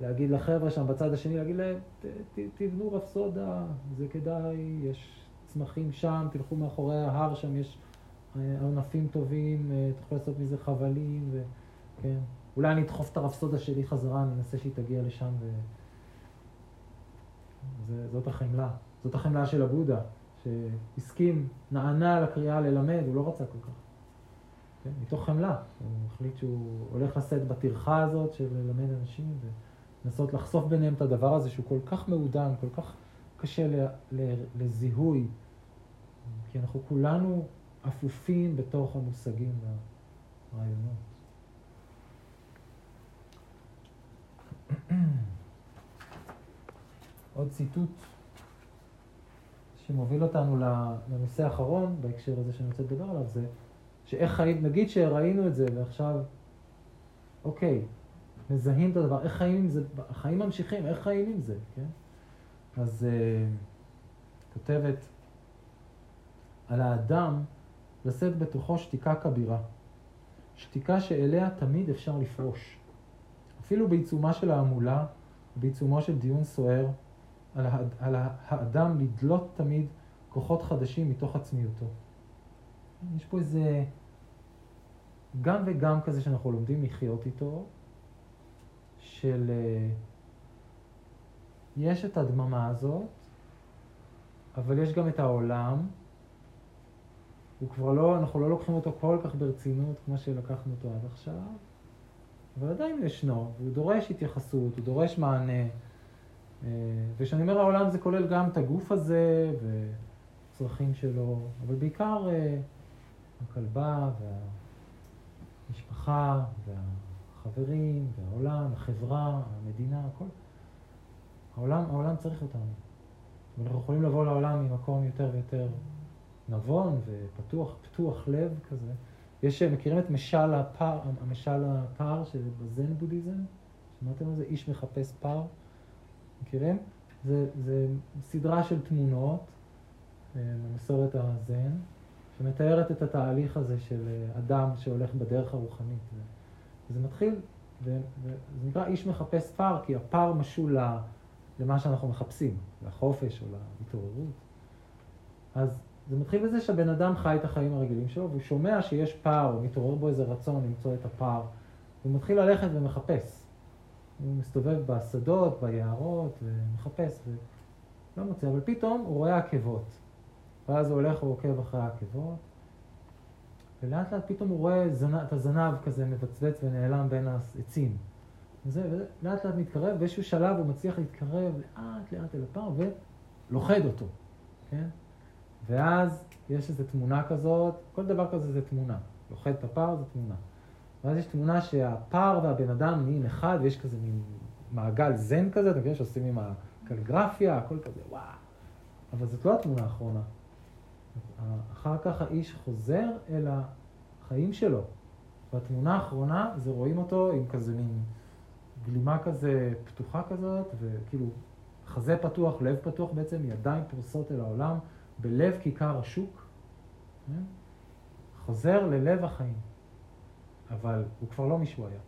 להגיד לחבר'ה שם בצד השני, להגיד להם, תבנו רפסודה, זה כדאי, יש צמחים שם, תלכו מאחורי ההר, שם יש אה, ענפים טובים, אה, תוכלו לעשות מזה חבלים, וכן. אולי אני אדחוף את הרפסודה שלי חזרה, אני אנסה שהיא תגיע לשם ו... זה, זאת החמלה. זאת החמלה של הבודה, שהסכים, נענה לקריאה ללמד, הוא לא רצה כל כך. כן? מתוך חמלה. הוא החליט שהוא הולך לשאת בטרחה הזאת של ללמד אנשים ולנסות לחשוף ביניהם את הדבר הזה שהוא כל כך מעודן, כל כך קשה ל, ל, לזיהוי, כי אנחנו כולנו אפופים בתוך המושגים והרעיונות. עוד ציטוט שמוביל אותנו לנושא האחרון בהקשר הזה שאני רוצה לדבר עליו זה שאיך חיים, נגיד שראינו את זה ועכשיו, אוקיי, מזהים את הדבר, איך חיים עם זה, החיים ממשיכים, איך חיים עם זה, כן? אז uh, כותבת על האדם לשאת בתוכו שתיקה כבירה, שתיקה שאליה תמיד אפשר לפרוש. אפילו בעיצומה של ההמולה, בעיצומו של דיון סוער, על, על האדם לדלות תמיד כוחות חדשים מתוך עצמיותו. יש פה איזה גם וגם כזה שאנחנו לומדים לחיות איתו, של אה, יש את הדממה הזאת, אבל יש גם את העולם. הוא כבר לא, אנחנו לא לוקחים אותו כל כך ברצינות כמו שלקחנו אותו עד עכשיו, אבל עדיין ישנו, והוא דורש התייחסות, הוא דורש מענה. אה, וכשאני אומר העולם זה כולל גם את הגוף הזה וצרכים שלו, אבל בעיקר אה, הכלבה והמשפחה והחברים והעולם, החברה, המדינה, הכל. העולם, העולם צריך אותנו. ואנחנו יכולים לבוא לעולם ממקום יותר ויותר נבון ופתוח, פתוח לב כזה. יש, מכירים את משל הפער, המשל הפער שבזן בודהיזם? שמעתם על זה? איש מחפש פער? מכירים? זה, זה סדרה של תמונות במסורת אה, הזן, שמתארת את התהליך הזה של אה, אדם שהולך בדרך הרוחנית. וזה מתחיל, וזה נקרא איש מחפש פער, כי הפער משול למה שאנחנו מחפשים, לחופש או להתעוררות. אז זה מתחיל בזה שהבן אדם חי את החיים הרגילים שלו, והוא שומע שיש פער, או מתעורר בו איזה רצון למצוא את הפער, והוא מתחיל ללכת ומחפש. הוא מסתובב בשדות, ביערות, ומחפש, ולא מוצא, אבל פתאום הוא רואה עקבות. ואז הוא הולך ועוקב אחרי העקבות, ולאט לאט פתאום הוא רואה זנ... את הזנב כזה מבצבץ ונעלם בין העצים. וזה, ולאט לאט מתקרב, באיזשהו שלב הוא מצליח להתקרב לאט לאט אל הפער ולוכד אותו, כן? ואז יש איזו תמונה כזאת, כל דבר כזה זה תמונה. לוכד את הפער זה תמונה. ואז יש תמונה שהפער והבן אדם נהיים אחד, ויש כזה מין מעגל זן כזה, אתה מבין שעושים עם הקליגרפיה, הכל כזה, וואו. אבל זאת לא התמונה האחרונה. אחר כך האיש חוזר אל החיים שלו. והתמונה האחרונה, זה רואים אותו עם כזה מין גלימה כזה פתוחה כזאת, וכאילו חזה פתוח, לב פתוח בעצם, ידיים פרוסות אל העולם, בלב כיכר השוק. כן? חוזר ללב החיים. אבל הוא כבר לא מי שהוא היה,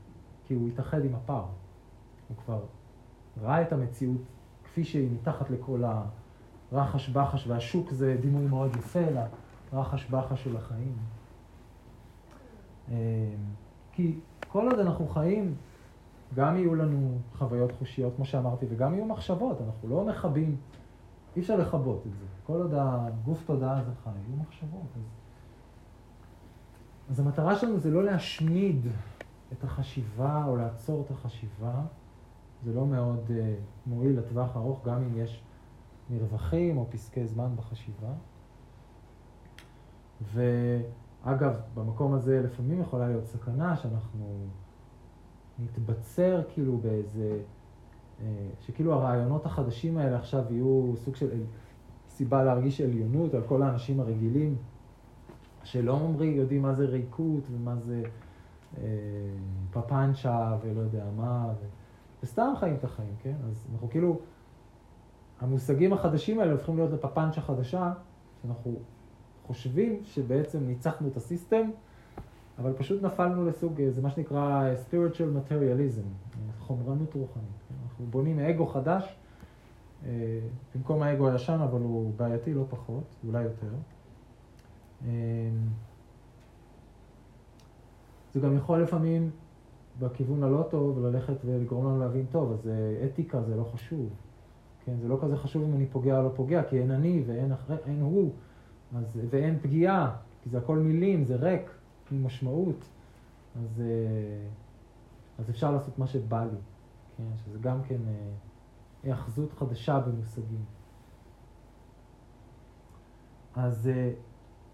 כי הוא התאחד עם הפער. הוא כבר ראה את המציאות כפי שהיא מתחת לכל הרחש בחש, והשוק זה דימוי מאוד יפה לרחש בחש של החיים. אה, כי כל עוד אנחנו חיים, גם יהיו לנו חוויות חושיות, כמו שאמרתי, וגם יהיו מחשבות, אנחנו לא מכבים, אי אפשר לכבות את זה. כל עוד הגוף תודעה הזה חי, יהיו מחשבות. אז, אז המטרה שלנו זה לא להשמיד את החשיבה או לעצור את החשיבה, זה לא מאוד uh, מועיל לטווח ארוך, גם אם יש מרווחים או פסקי זמן בחשיבה. ואגב, במקום הזה לפעמים יכולה להיות סכנה שאנחנו נתבצר כאילו באיזה, uh, שכאילו הרעיונות החדשים האלה עכשיו יהיו סוג של סיבה להרגיש עליונות על כל האנשים הרגילים, שלא אומרים, יודעים מה זה ריקות ומה זה אה, פפנצ'ה ולא יודע מה. ו... וסתם חיים את החיים, כן? אז אנחנו כאילו, המושגים החדשים האלה הופכים להיות לפפנצ'ה חדשה, שאנחנו חושבים שבעצם ניצחנו את הסיסטם, אבל פשוט נפלנו לסוג, זה מה שנקרא spiritual materialism, חומרנות רוחנית. אנחנו בונים אגו חדש, אה, במקום האגו הישן, אבל הוא בעייתי לא פחות, אולי יותר. אה, זה גם יכול לפעמים בכיוון הלא טוב וללכת ולגרום לנו להבין, טוב, אז אה, אתיקה זה לא חשוב. כן, זה לא כזה חשוב אם אני פוגע או לא פוגע, כי אין אני ואין אחרי, אין הוא, אז, ואין פגיעה, כי זה הכל מילים, זה ריק ממשמעות. אז, אה, אז אפשר לעשות מה שבא לי, כן, שזה גם כן אה, היאחזות חדשה במושגים. אז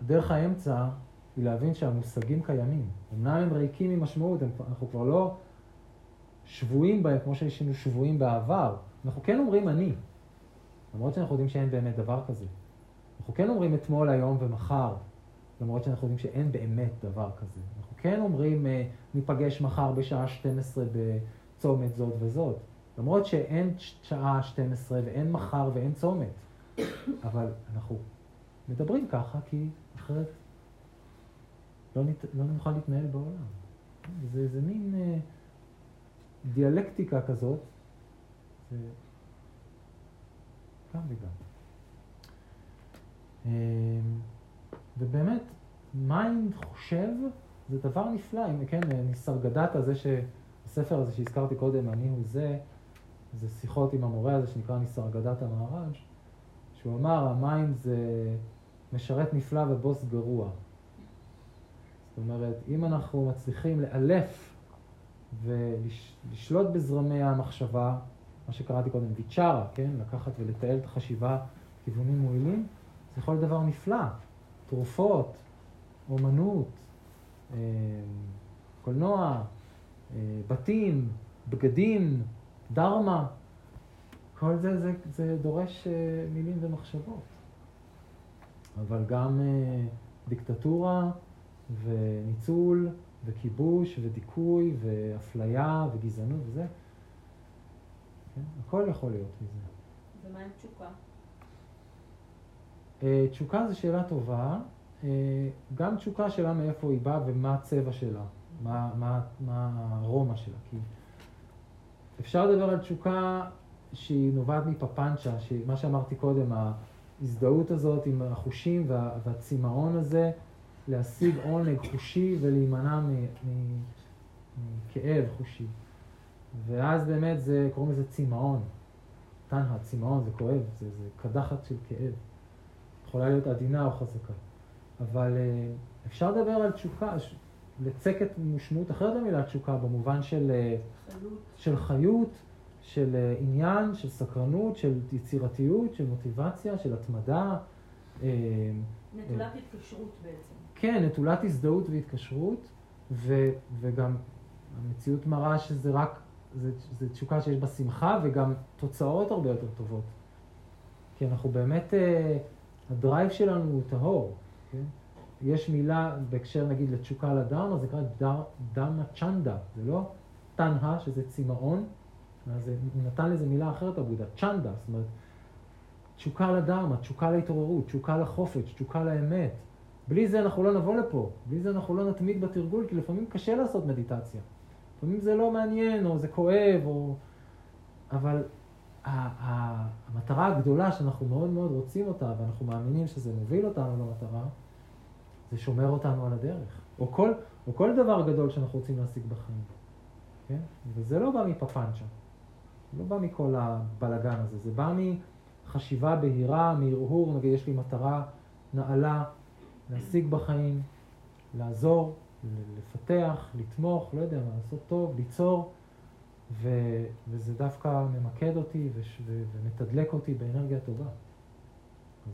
דרך האמצע היא להבין שהמושגים קיימים. אמנם הם ריקים ממשמעות, אנחנו כבר לא שבויים בהם כמו שהיינו שבויים בעבר. אנחנו כן אומרים אני, למרות שאנחנו יודעים שאין באמת דבר כזה. אנחנו כן אומרים אתמול, היום ומחר, למרות שאנחנו יודעים שאין באמת דבר כזה. אנחנו כן אומרים, אה, ניפגש מחר בשעה 12 בצומת זאת וזאת, למרות שאין שעה 12 ואין מחר ואין צומת. אבל אנחנו מדברים ככה כי אחרת לא, נת, לא נוכל להתנהל בעולם. זה איזה מין אה, דיאלקטיקה כזאת, זה גם וגם. אה, ובאמת, mind חושב זה דבר נפלא, אם כן, ניסרגדטה הזה, הספר הזה שהזכרתי קודם, אני הוא זה, זה שיחות עם המורה הזה שנקרא ניסרגדטה מהרג', שהוא אמר, ה mind זה משרת נפלא ובוס גרוע. זאת אומרת, אם אנחנו מצליחים לאלף ולשלוט בזרמי המחשבה, מה שקראתי קודם, ויצ'ארה, כן? לקחת ולתעל את החשיבה כיוונים מועילים, זה יכול להיות דבר נפלא. תרופות, אומנות, אה, קולנוע, אה, בתים, בגדים, דרמה, כל זה, זה, זה דורש אה, מילים ומחשבות. אבל גם דיקטטורה, וניצול, וכיבוש, ודיכוי, ואפליה, וגזענות וזה. כן? הכל יכול להיות מזה.
ומה עם תשוקה?
Uh, תשוקה זו שאלה טובה. Uh, גם תשוקה שאלה מאיפה היא באה ומה הצבע שלה, מה, מה, מה הרומא שלה. כי אפשר לדבר על תשוקה שהיא נובעת מפפנצ'ה, מה שאמרתי קודם, ההזדהות הזאת עם החושים וה, והצמאון הזה. להשיג עונג חושי ולהימנע מכאב חושי. ואז באמת זה, קוראים לזה צמאון. תנא, צמאון, זה כואב, זה, זה קדחת של כאב. יכולה להיות עדינה או חזקה. אבל אה, אפשר לדבר על תשוקה, לצקת משמעות אחרת למילה תשוקה, במובן של אה,
חיות,
של, חיות, של אה, עניין, של סקרנות, של יצירתיות, של מוטיבציה, של התמדה.
נטולת התקשרות בעצם.
כן, נטולת הזדהות והתקשרות, ו, וגם המציאות מראה שזה רק, זה תשוקה שיש בה שמחה וגם תוצאות הרבה יותר טובות. כי אנחנו באמת, אה, הדרייב שלנו הוא טהור, כן? יש מילה בהקשר נגיד לתשוקה לדרמה, זה נקרא דר, דרמה צ'נדה, זה לא תנהה, שזה צמאון, אז הוא נתן לזה מילה אחרת עבודה, צ'נדה, זאת אומרת, תשוקה לדרמה, תשוקה להתעוררות, תשוקה לחופש, תשוקה לאמת. בלי זה אנחנו לא נבוא לפה, בלי זה אנחנו לא נתמיד בתרגול, כי לפעמים קשה לעשות מדיטציה. לפעמים זה לא מעניין, או זה כואב, או... אבל המטרה הגדולה שאנחנו מאוד מאוד רוצים אותה, ואנחנו מאמינים שזה מוביל אותנו למטרה, זה שומר אותנו על הדרך. או כל, או כל דבר גדול שאנחנו רוצים להשיג בחיים. כן? וזה לא בא מפפנצ'ה. לא בא מכל הבלגן הזה. זה בא מחשיבה בהירה, מהרהור, נגיד יש לי מטרה נעלה להשיג בחיים, לעזור, לפתח, לתמוך, לא יודע מה, לעשות טוב, ליצור. ו, וזה דווקא ממקד אותי וש, ו, ומתדלק אותי באנרגיה טובה.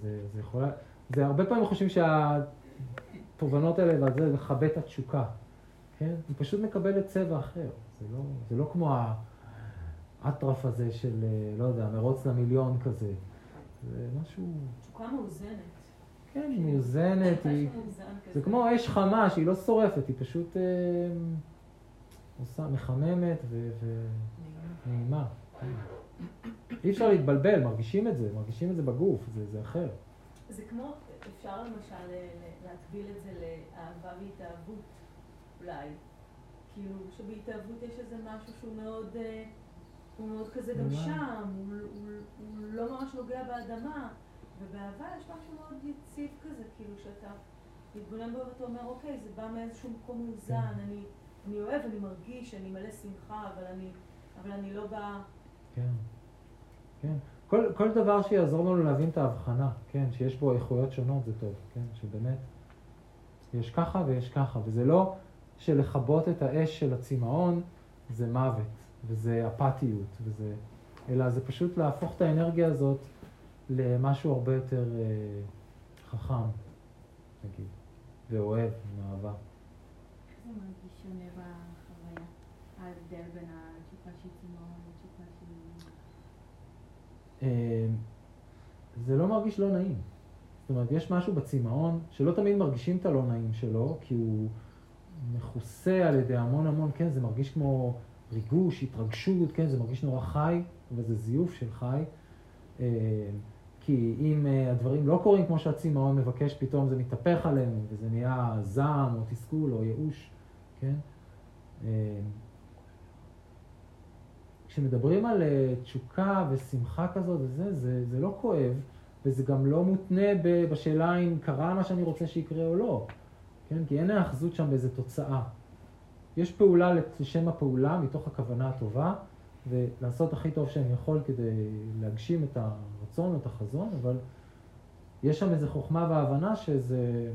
זה, זה יכולה, זה הרבה פעמים חושבים שהתובנות האלה ועל זה לכבה את התשוקה, כן? היא פשוט מקבלת צבע אחר. זה לא, זה לא כמו האטרף הזה של, לא יודע, מרוץ למיליון כזה. זה משהו...
תשוקה מאוזנת.
כן, היא מאוזנת, היא... זה כמו אש חמה שהיא לא שורפת, היא פשוט... אה, עושה, מחממת ונעימה. אי אפשר להתבלבל, מרגישים את זה, מרגישים את זה בגוף, זה, אחר.
זה כמו, אפשר למשל להטביל את זה לאהבה והתאהבות, אולי. כאילו, שבהתאהבות יש איזה משהו שהוא מאוד, אה, הוא מאוד כזה גם שם, הוא לא ממש נוגע באדמה, ובאהבה יש משהו מאוד יציב כזה, כאילו שאתה מתבונן בו ואתה אומר, אוקיי, זה בא מאיזשהו מקום מאוזן, כן. אני... אני אוהב, אני מרגיש, אני מלא שמחה, אבל אני, אבל אני לא באה...
כן, כן. כל, כל דבר שיעזור לנו להבין את ההבחנה, כן, שיש בו איכויות שונות זה טוב, כן, שבאמת יש ככה ויש ככה, וזה לא שלכבות את האש של הצמאון זה מוות, וזה אפתיות, וזה, אלא זה פשוט להפוך את האנרגיה הזאת למשהו הרבה יותר אה, חכם, נגיד, ואוהב, עם אהבה.
זה מרגיש שונה בחוויה? ההבדל בין התשוקה לתשוקה.
אמ, זה לא מרגיש לא נעים. זאת אומרת, יש משהו בצמאון שלא תמיד מרגישים את הלא נעים שלו, כי הוא מכוסה על ידי המון המון, כן, זה מרגיש כמו ריגוש, התרגשות, כן, זה מרגיש נורא חי, אבל זה זיוף של חי. כי אם אה, הדברים לא קורים כמו שהצמאון מבקש, פתאום זה מתהפך עלינו, וזה נהיה זעם או תסכול או ייאוש. כן? אה, כשמדברים על אה, תשוקה ושמחה כזאת וזה, זה, זה לא כואב, וזה גם לא מותנה בשאלה אם קרה מה שאני רוצה שיקרה או לא, כן? כי אין האחזות שם באיזה תוצאה. יש פעולה לשם הפעולה מתוך הכוונה הטובה, ולעשות הכי טוב שאני יכול כדי להגשים את הרצון את החזון, אבל יש שם איזו חוכמה והבנה שזה...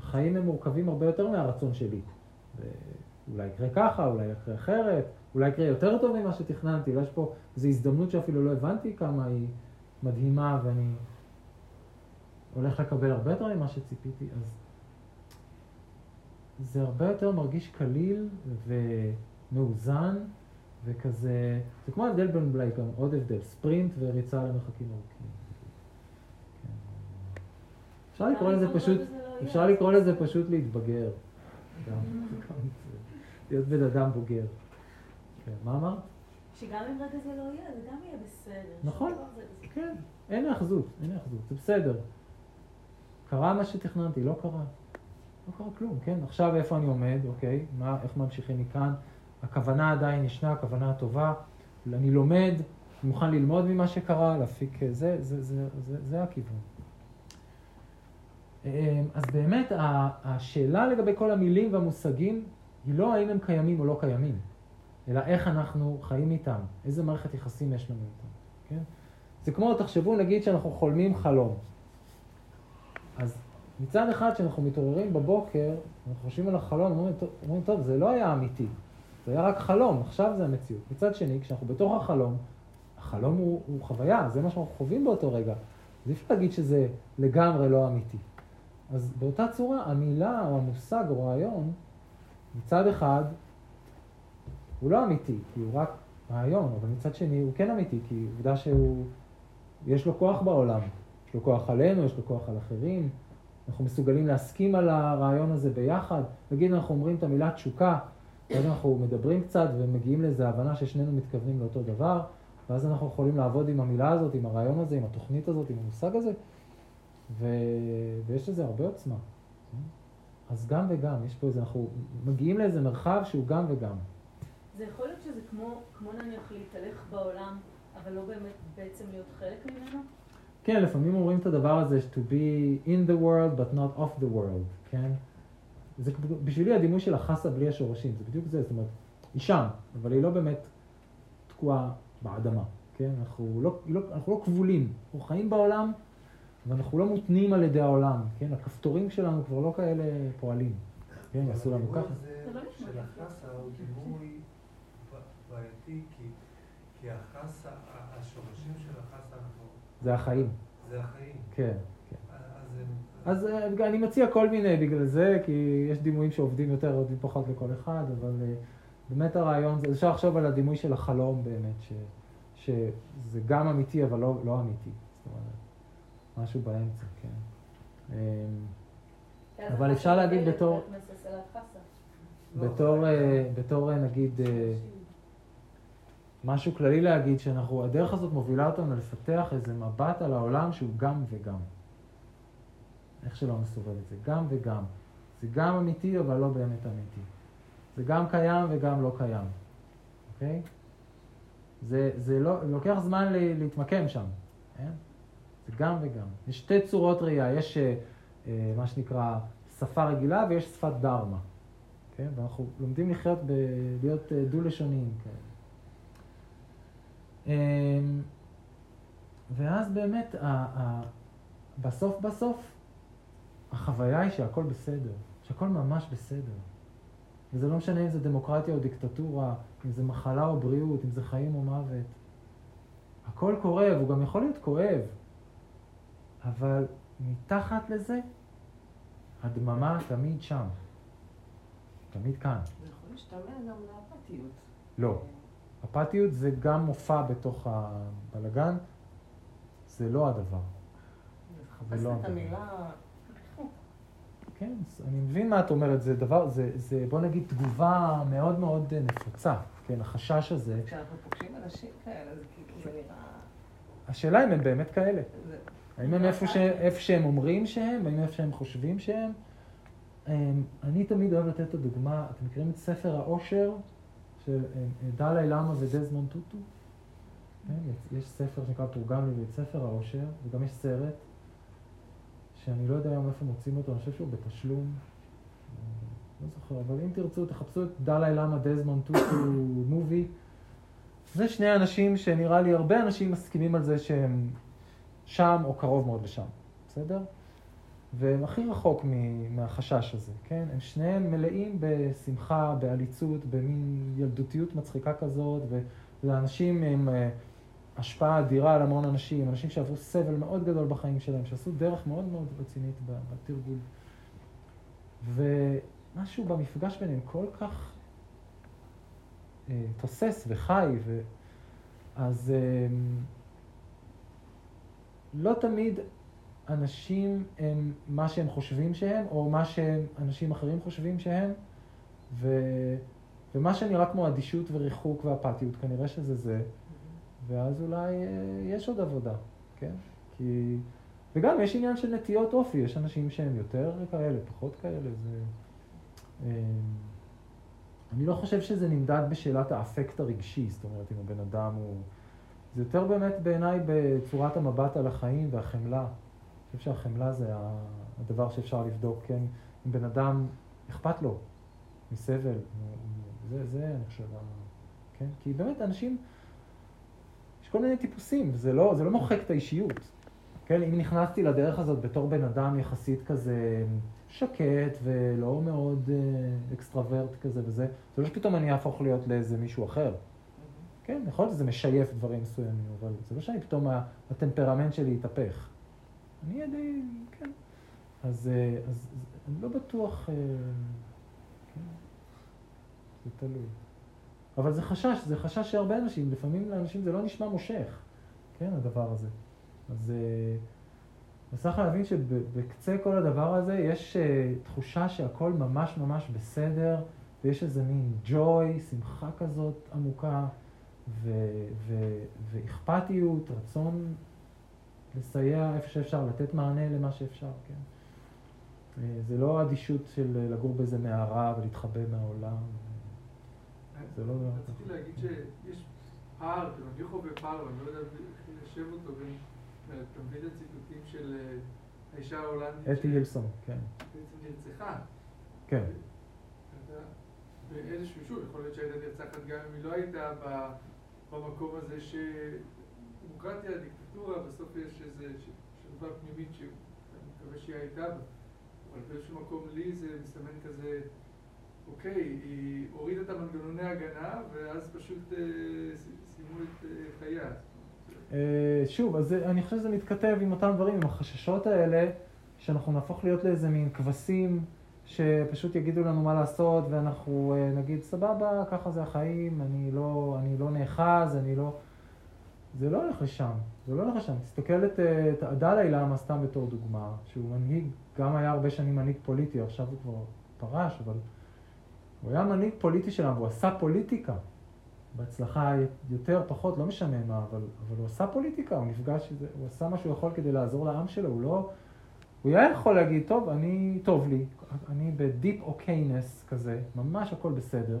חיים הם מורכבים הרבה יותר מהרצון שלי. אולי יקרה ככה, אולי יקרה אחרת, אולי יקרה יותר טוב ממה שתכננתי, אולי יש פה איזו הזדמנות שאפילו לא הבנתי כמה היא מדהימה ואני הולך לקבל הרבה יותר ממה שציפיתי, אז זה הרבה יותר מרגיש קליל ומאוזן וכזה, זה כמו ההבדל בין אולי גם עוד הבדל, ספרינט וריצה למרחקים ארוכים. כן. אפשר לקרוא לזה פשוט, לא אפשר לקרוא לזה פשוט להתבגר. (laughs) להיות בן אדם בוגר. כן, מה אמרת?
שגם אם רגע זה לא יהיה, זה גם יהיה בסדר.
נכון, כן, אין היאחזות, אין היאחזות, זה בסדר. קרה מה שתכננתי, לא קרה. לא קרה כלום, כן? עכשיו איפה אני עומד, אוקיי? מה, איך ממשיכים מכאן? הכוונה עדיין ישנה, הכוונה הטובה. אני לומד, אני מוכן ללמוד ממה שקרה, להפיק זה, זה, זה, זה, זה, זה הכיוון. אמ, אז באמת, השאלה לגבי כל המילים והמושגים היא לא האם הם קיימים או לא קיימים, אלא איך אנחנו חיים איתם, איזה מערכת יחסים יש לנו איתם, כן? זה כמו, תחשבו נגיד שאנחנו חולמים חלום. אז מצד אחד, כשאנחנו מתעוררים בבוקר, אנחנו חושבים על החלום, אומרים, טוב, זה לא היה אמיתי, זה היה רק חלום, עכשיו זה המציאות. מצד שני, כשאנחנו בתוך החלום, החלום הוא, הוא חוויה, זה מה שאנחנו חווים באותו רגע. אז אי אפשר להגיד שזה לגמרי לא אמיתי. אז באותה צורה, המילה או המושג או רעיון, מצד אחד, הוא לא אמיתי, כי הוא רק רעיון, אבל מצד שני הוא כן אמיתי, כי עובדה שהוא, יש לו כוח בעולם. יש לו כוח עלינו, יש לו כוח על אחרים. אנחנו מסוגלים להסכים על הרעיון הזה ביחד. נגיד אנחנו אומרים את המילה תשוקה, ואז אנחנו מדברים קצת ומגיעים לאיזו הבנה ששנינו מתכוונים לאותו דבר, ואז אנחנו יכולים לעבוד עם המילה הזאת, עם הרעיון הזה, עם התוכנית הזאת, עם המושג הזה, ו... ויש לזה הרבה עוצמה. אז גם וגם, יש פה איזה, אנחנו מגיעים לאיזה מרחב שהוא גם וגם.
זה יכול להיות שזה כמו, כמו נניח להתהלך בעולם, אבל לא באמת בעצם להיות חלק ממנו?
כן, לפעמים אומרים את הדבר הזה, to be in the world but not of the world, כן? זה בשבילי הדימוי של החסה בלי השורשים, זה בדיוק זה, זאת אומרת, היא שם, אבל היא לא באמת תקועה באדמה, כן? אנחנו לא, לא, אנחנו לא כבולים, אנחנו חיים בעולם, ואנחנו לא מותנים על ידי העולם, כן? הכפתורים שלנו כבר לא כאלה פועלים, כן? יעשו לנו ככה.
הדימוי הזה של החסה הוא דימוי בעייתי, כי החסה, השורשים של החסה, אנחנו...
זה החיים.
זה החיים.
כן. אז אה, אני מציע כל מיני בגלל זה, כי יש דימויים שעובדים יותר, עובדים פחות לכל אחד, אבל אה, באמת הרעיון, זה אפשר לחשוב על הדימוי של החלום באמת, ש, שזה גם אמיתי אבל לא, לא אמיתי. זאת אומרת, משהו באמצע, כן. אמ,
כן
אבל אפשר להגיד בתור... בתור, אה, בתור נגיד... משהו כללי להגיד שאנחנו, הדרך הזאת מובילה אותנו לפתח איזה מבט על העולם שהוא גם וגם. איך שלא נסובב את זה, גם וגם. זה גם אמיתי אבל לא באמת אמיתי. זה גם קיים וגם לא קיים, אוקיי? זה, זה לא, לוקח זמן להתמקם שם, כן? זה גם וגם. יש שתי צורות ראייה, יש אה, אה, מה שנקרא שפה רגילה ויש שפת דרמה, כן? ואנחנו לומדים לחיות, ב, להיות אה, דו-לשוניים כאלה. ואז באמת, ה, ה, בסוף בסוף, החוויה היא שהכל בסדר, שהכל ממש בסדר. וזה לא משנה אם זה דמוקרטיה או דיקטטורה, אם זה מחלה או בריאות, אם זה חיים או מוות. הכל קורה, והוא גם יכול להיות כואב, אבל מתחת לזה, הדממה תמיד שם. תמיד כאן.
זה יכול להשתמע גם לאפתיות.
לא. אפתיות זה גם מופע בתוך הבלגן, זה לא הדבר.
זה לא הדבר.
כן, אני מבין מה את אומרת, זה דבר, זה, זה בוא נגיד תגובה מאוד מאוד נפוצה, כן, החשש הזה.
כשאנחנו פוגשים אנשים כאלה, זה כאילו, נראה...
השאלה אם הם באמת כאלה. זה... האם הם איפה, ש... איפה שהם אומרים שהם, האם איפה שהם חושבים שהם. אמ, אני תמיד אוהב לתת את הדוגמה, אתם מכירים את ספר האושר? של אה, אה, דלאי למה ודזמונד טוטו. כן? יש ספר שנקרא תורגם לי ספר האושר, וגם יש סרט, שאני לא יודע היום איפה מוצאים אותו, אני חושב שהוא בתשלום. לא זוכר, אבל אם תרצו, תחפשו את דלאי למה דזמונד טוטו מובי. זה שני אנשים שנראה לי הרבה אנשים מסכימים על זה שהם שם או קרוב מאוד לשם, בסדר? והם הכי רחוק מהחשש הזה, כן? הם שניהם מלאים בשמחה, בעליצות, במין ילדותיות מצחיקה כזאת, ולאנשים עם אה, השפעה אדירה על המון אנשים, אנשים שעברו סבל מאוד גדול בחיים שלהם, שעשו דרך מאוד מאוד רצינית בתרגול. ומשהו במפגש ביניהם כל כך אה, תוסס וחי, ו... אז אה, לא תמיד אנשים הם מה שהם חושבים שהם, או מה שאנשים אחרים חושבים שהם, ו... ומה שנראה כמו אדישות וריחוק ואפתיות, כנראה שזה זה, ואז אולי אה, יש עוד עבודה, כן? כי... וגם יש עניין של נטיות אופי, יש אנשים שהם יותר כאלה, פחות כאלה, זה... אה, אני לא חושב שזה נמדד בשאלת האפקט הרגשי, זאת אומרת, אם הבן אדם הוא... זה יותר באמת בעיניי בצורת המבט על החיים והחמלה. חושב שהחמלה זה הדבר שאפשר לבדוק, כן? אם בן אדם אכפת לו מסבל, זה, זה אני חושב, כן? כי באמת אנשים, כל מיני טיפוסים, זה לא, זה לא מוחק את האישיות. כן, אם נכנסתי לדרך הזאת בתור בן אדם יחסית כזה שקט ולא מאוד אה, אקסטרוורט כזה וזה, זה לא שפתאום אני אהפוך להיות לאיזה מישהו אחר. כן, יכול להיות שזה משייף דברים מסוימים, אבל זה לא שאני פתאום, הטמפרמנט שלי יתהפך. אני די, כן. אז, אה, אז אני לא בטוח, אה, כן, זה תלוי. אבל זה חשש, זה חשש שהרבה אנשים, לפעמים לאנשים זה לא נשמע מושך, כן, הדבר הזה. אז אה, צריך להבין שבקצה כל הדבר הזה יש תחושה שהכל ממש ממש בסדר, ויש איזה מין ג'וי, שמחה כזאת עמוקה, ו- ו- ואכפתיות, רצון לסייע איפה שאפשר, לתת מענה למה שאפשר, כן. אה, זה לא אדישות של לגור באיזה מערה ולהתחבא מהעולם. זה לא...
רציתי להגיד שיש פער, כאילו, אני חווה פער, ואני לא יודע איך ליישב אותו בין, אתה מבין את הציטוטים של אה, האישה ההולנדית,
אתי הילסון, כן.
שבעצם נרצחה.
כן.
באיזשהו, שוב, יכול להיות שהייתה נרצחת גם אם היא לא הייתה במקום הזה שדמוקרטיה, דיקטטורה, בסוף יש איזה ש- שלווה פנימית שאני מקווה שהיא הייתה בה. אבל באיזשהו מקום לי זה מסתמן כזה, אוקיי, היא הורידה את המנגנוני הגנה, ואז פשוט אה, סיימו את אה, חייה.
אה, שוב, אז אני חושב שזה מתכתב עם אותם דברים, עם החששות האלה, שאנחנו נהפוך להיות לאיזה מין כבשים שפשוט יגידו לנו מה לעשות, ואנחנו נגיד, סבבה, ככה זה החיים, אני לא, אני לא נאחז, אני לא... זה לא הולך לשם, זה לא הולך לשם. תסתכל את, את עדאלה למה סתם בתור דוגמה, שהוא מנהיג, גם היה הרבה שנים מנהיג פוליטי, עכשיו הוא כבר פרש, אבל הוא היה מנהיג פוליטי שלנו, והוא עשה פוליטיקה. בהצלחה יותר, פחות, לא משנה מה, אבל, אבל הוא עשה פוליטיקה, הוא נפגש, הוא עשה מה שהוא יכול כדי לעזור לעם שלו, הוא לא... הוא היה יכול להגיד, טוב, אני, טוב לי, אני בדיפ אוקיינס כזה, ממש הכל בסדר.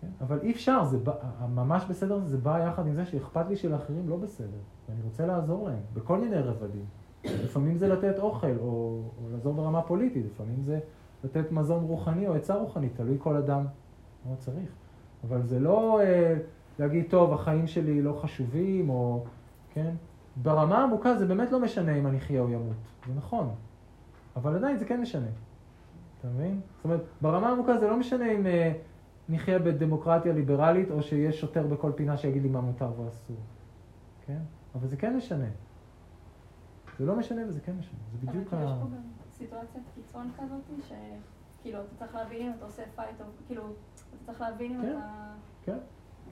כן? אבל אי אפשר, זה בא, ממש בסדר, זה בא יחד עם זה שאכפת לי שלאחרים לא בסדר, ואני רוצה לעזור להם, בכל מיני רבדים. לפעמים זה לתת אוכל, או, או לעזור ברמה פוליטית, לפעמים זה לתת מזון רוחני או עצה רוחנית, תלוי כל אדם מה צריך. אבל זה לא אה, להגיד, טוב, החיים שלי לא חשובים, או, כן? ברמה העמוקה זה באמת לא משנה אם אני אחיה או ימות, זה נכון. אבל עדיין זה כן משנה. אתה מבין? זאת אומרת, ברמה העמוקה זה לא משנה אם אה, נחיה בדמוקרטיה ליברלית, או שיש שוטר בכל פינה שיגיד לי מה מותר ואסור. כן? אבל זה כן משנה. זה לא משנה וזה כן משנה. זה בדיוק ה...
סיטואציית קיצון כזאת, שכאילו, אתה צריך להבין אם אתה עושה fight, או כאילו, אתה צריך להבין אם
כן,
אתה...
כן,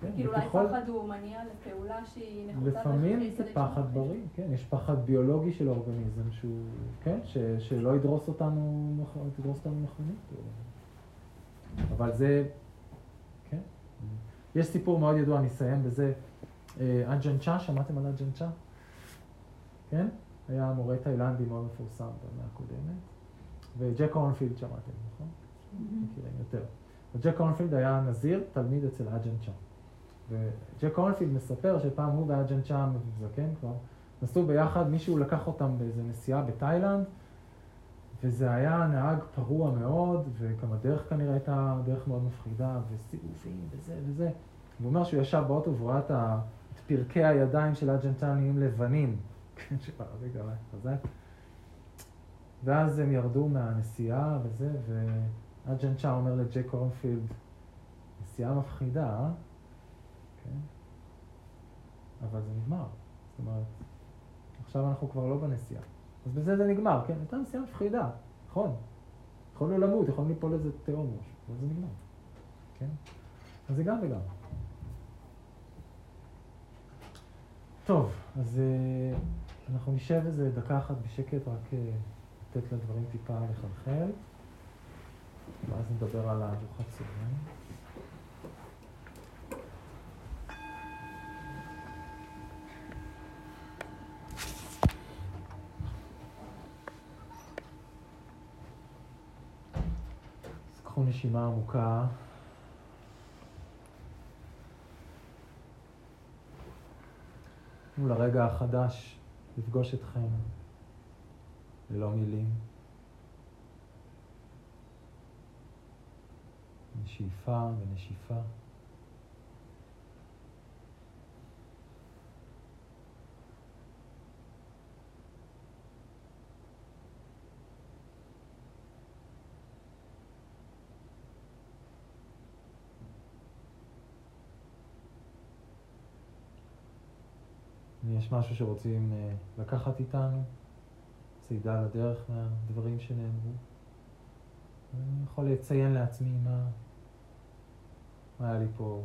כן.
כאילו, אולי
וככל-
פחד הוא מניע לפעולה שהיא נחוצה.
לפעמים זה פחד בריא, כן, יש פחד ביולוגי של האורגניזם שהוא, כן, ש, שלא ידרוס אותנו, תדרוס אותנו מכונית. אבל זה, כן. יש סיפור מאוד ידוע, אני אסיים בזה. אה, אג'ן צ'ה, שמעתם על אג'ן צ'ה? כן? היה מורה תאילנדי מאוד מפורסם במאה הקודמת. וג'ק קורנפילד שמעתם, נכון? מכירים יותר. וג'ק קורנפילד היה נזיר, תלמיד אצל אג'ן צ'ה. וג'ק קורנפילד מספר שפעם הוא ואג'ן צ'ה, זקן כבר, נסעו ביחד, מישהו לקח אותם באיזה נסיעה בתאילנד, וזה היה נהג פרוע מאוד, וגם הדרך כנראה הייתה דרך מאוד מפחידה, וסיבובים וזה וזה. הוא אומר שהוא ישב באוטו והוא ראה את פרקי הידיים של צ'ה נהיים לבנים. כן, שבערבי היה חזק. ואז הם ירדו מהנסיעה וזה, ואג'ן צ'ה אומר לג'ק אורנפילד, נסיעה מפחידה, אה? כן? אבל זה נגמר. זאת אומרת, עכשיו אנחנו כבר לא בנסיעה. אז בזה זה נגמר, כן? הייתה נסיעה מפחידה, נכון. יכולנו למות, יכולנו ליפול לאיזה תהום או משהו, אבל זה נגמר, כן? אז זה גם וגם. טוב, אז אה, אנחנו נשב איזה דקה אחת בשקט, רק אה, לתת לדברים טיפה לחלחל, ואז נדבר על הארוחת צהריים. אז קחו נשימה עמוקה. תנו לרגע החדש לפגוש אתכם ללא מילים. שאיפה ונשיפה. יש משהו שרוצים אה, לקחת איתנו, צעידה לדרך מהדברים שנאמרו. אני יכול לציין לעצמי מה, מה היה לי פה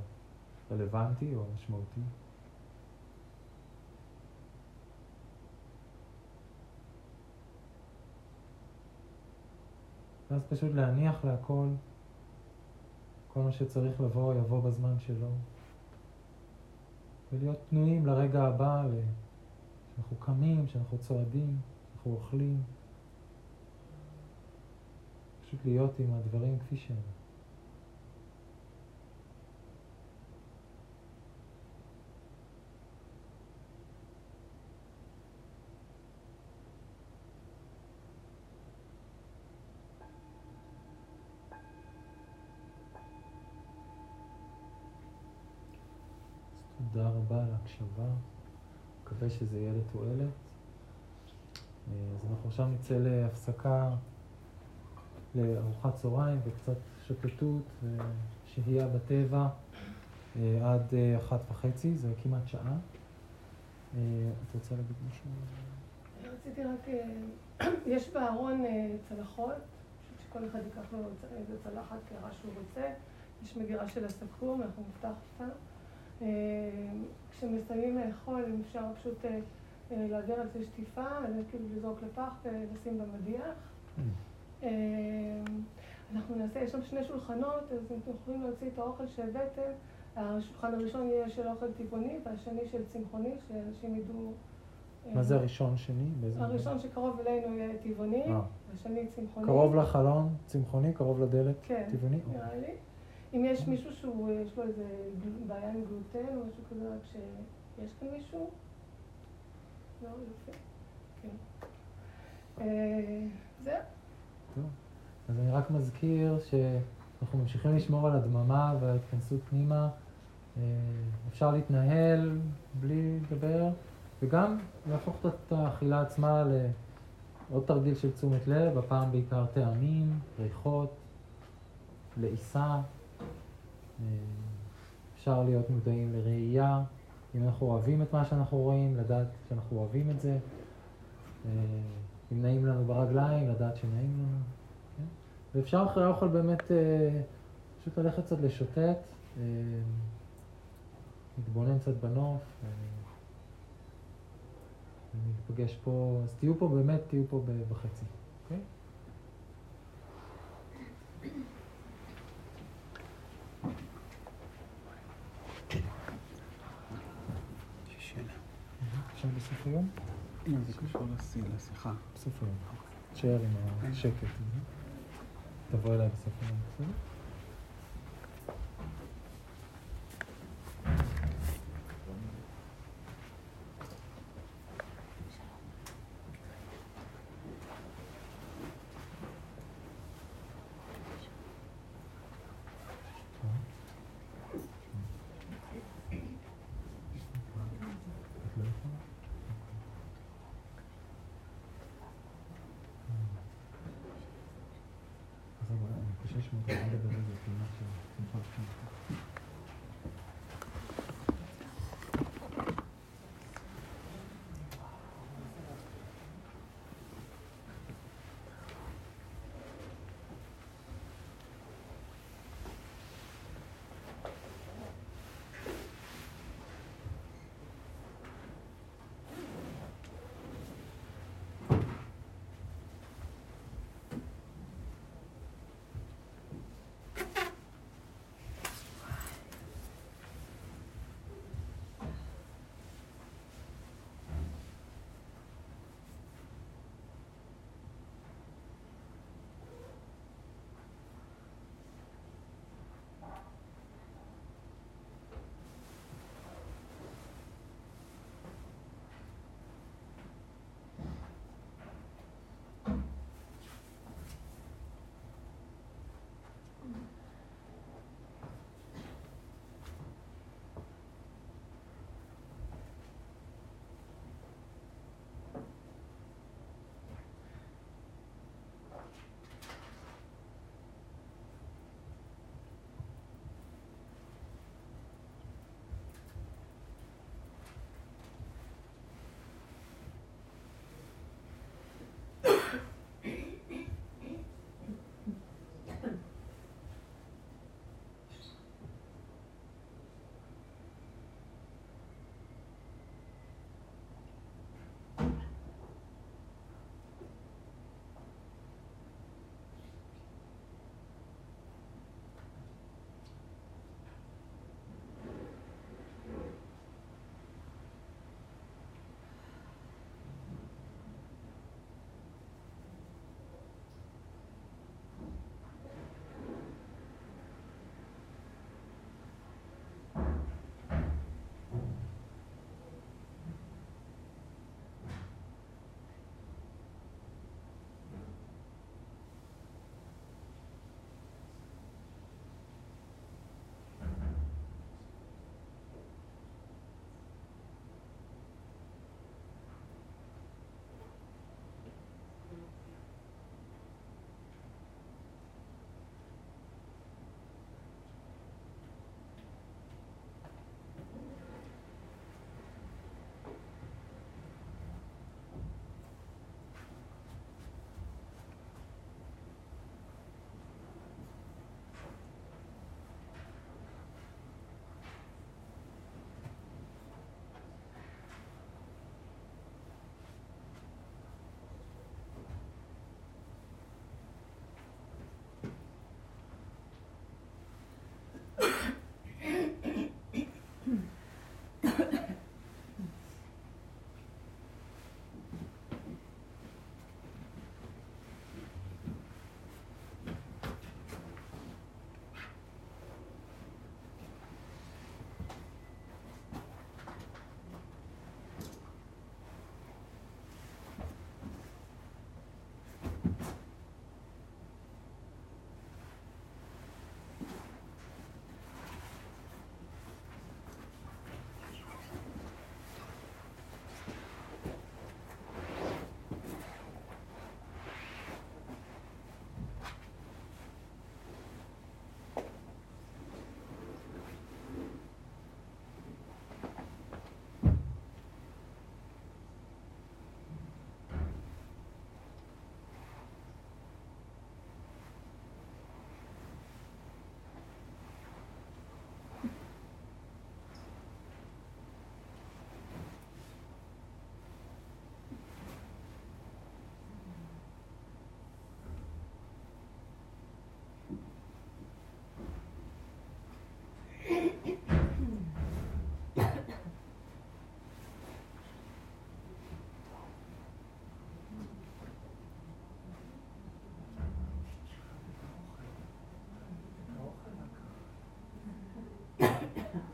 רלוונטי או משמעותי. ואז פשוט להניח להכל, כל מה שצריך לבוא יבוא בזמן שלו. ולהיות פנויים לרגע הבא, שאנחנו קמים, שאנחנו צועדים, שאנחנו אוכלים. פשוט להיות עם הדברים כפי שהם. תודה רבה על ההקשבה. מקווה שזה יהיה לתועלת. אה, אז אנחנו עכשיו נצא להפסקה לארוחת צהריים וקצת שוטטות ושהייה בטבע אה, עד אה, אחת וחצי, זה כמעט שעה. את רוצה להגיד משהו?
רציתי רק, (clears throat) יש בארון צלחות, שכל אחד ייקח לו איזה צלחת כרע שהוא רוצה. יש מגירה של הסכו"ם, אנחנו נפתח אותה. כשמסיימים לאכול, אם אפשר פשוט להעביר על זה שטיפה, כאילו לזרוק לפח ולשים במדיח. Mm. אנחנו נעשה, יש שם שני שולחנות, אז אתם יכולים להוציא את האוכל שהבאתם. השולחן הראשון יהיה של אוכל טבעוני, והשני של צמחוני, שאנשים ידעו...
מה זה הראשון, שני?
הראשון שקרוב אלינו יהיה טבעוני, אה. השני צמחוני.
קרוב לחלון, צמחוני, קרוב לדלת,
כן,
טבעוני?
כן, נראה לי. אם יש מישהו שיש לו איזה בעיה עם גלוטן או משהו כזה, רק שיש כאן מישהו? לא, יפה. כן. אה, זהו.
אז אני רק מזכיר שאנחנו ממשיכים לשמור על הדממה וההתכנסות פנימה. אה, אפשר להתנהל בלי לדבר, וגם להפוך את האכילה עצמה לעוד תרגיל של תשומת לב, הפעם בעיקר טעמים, ריחות, לעיסה. אה, אפשר להיות מודעים לראייה. אם אנחנו אוהבים את מה שאנחנו רואים, לדעת שאנחנו אוהבים את זה. אה, אם נעים לנו ברגליים, לדעת שנעים לנו. כן? ואפשר אחרי האוכל באמת אה, פשוט ללכת קצת לשוטט, להתבונן קצת בנוף. ניפגש פה, אז תהיו פה באמת, תהיו פה בחצי, אוקיי? עכשיו בסוף היום?
אם זה קשור לשיחה.
בסוף היום. תשאר עם השקט. תבוא אליי בסוף היום, בסדר?
Yeah. (laughs)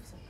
הפסקה.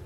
(coughs)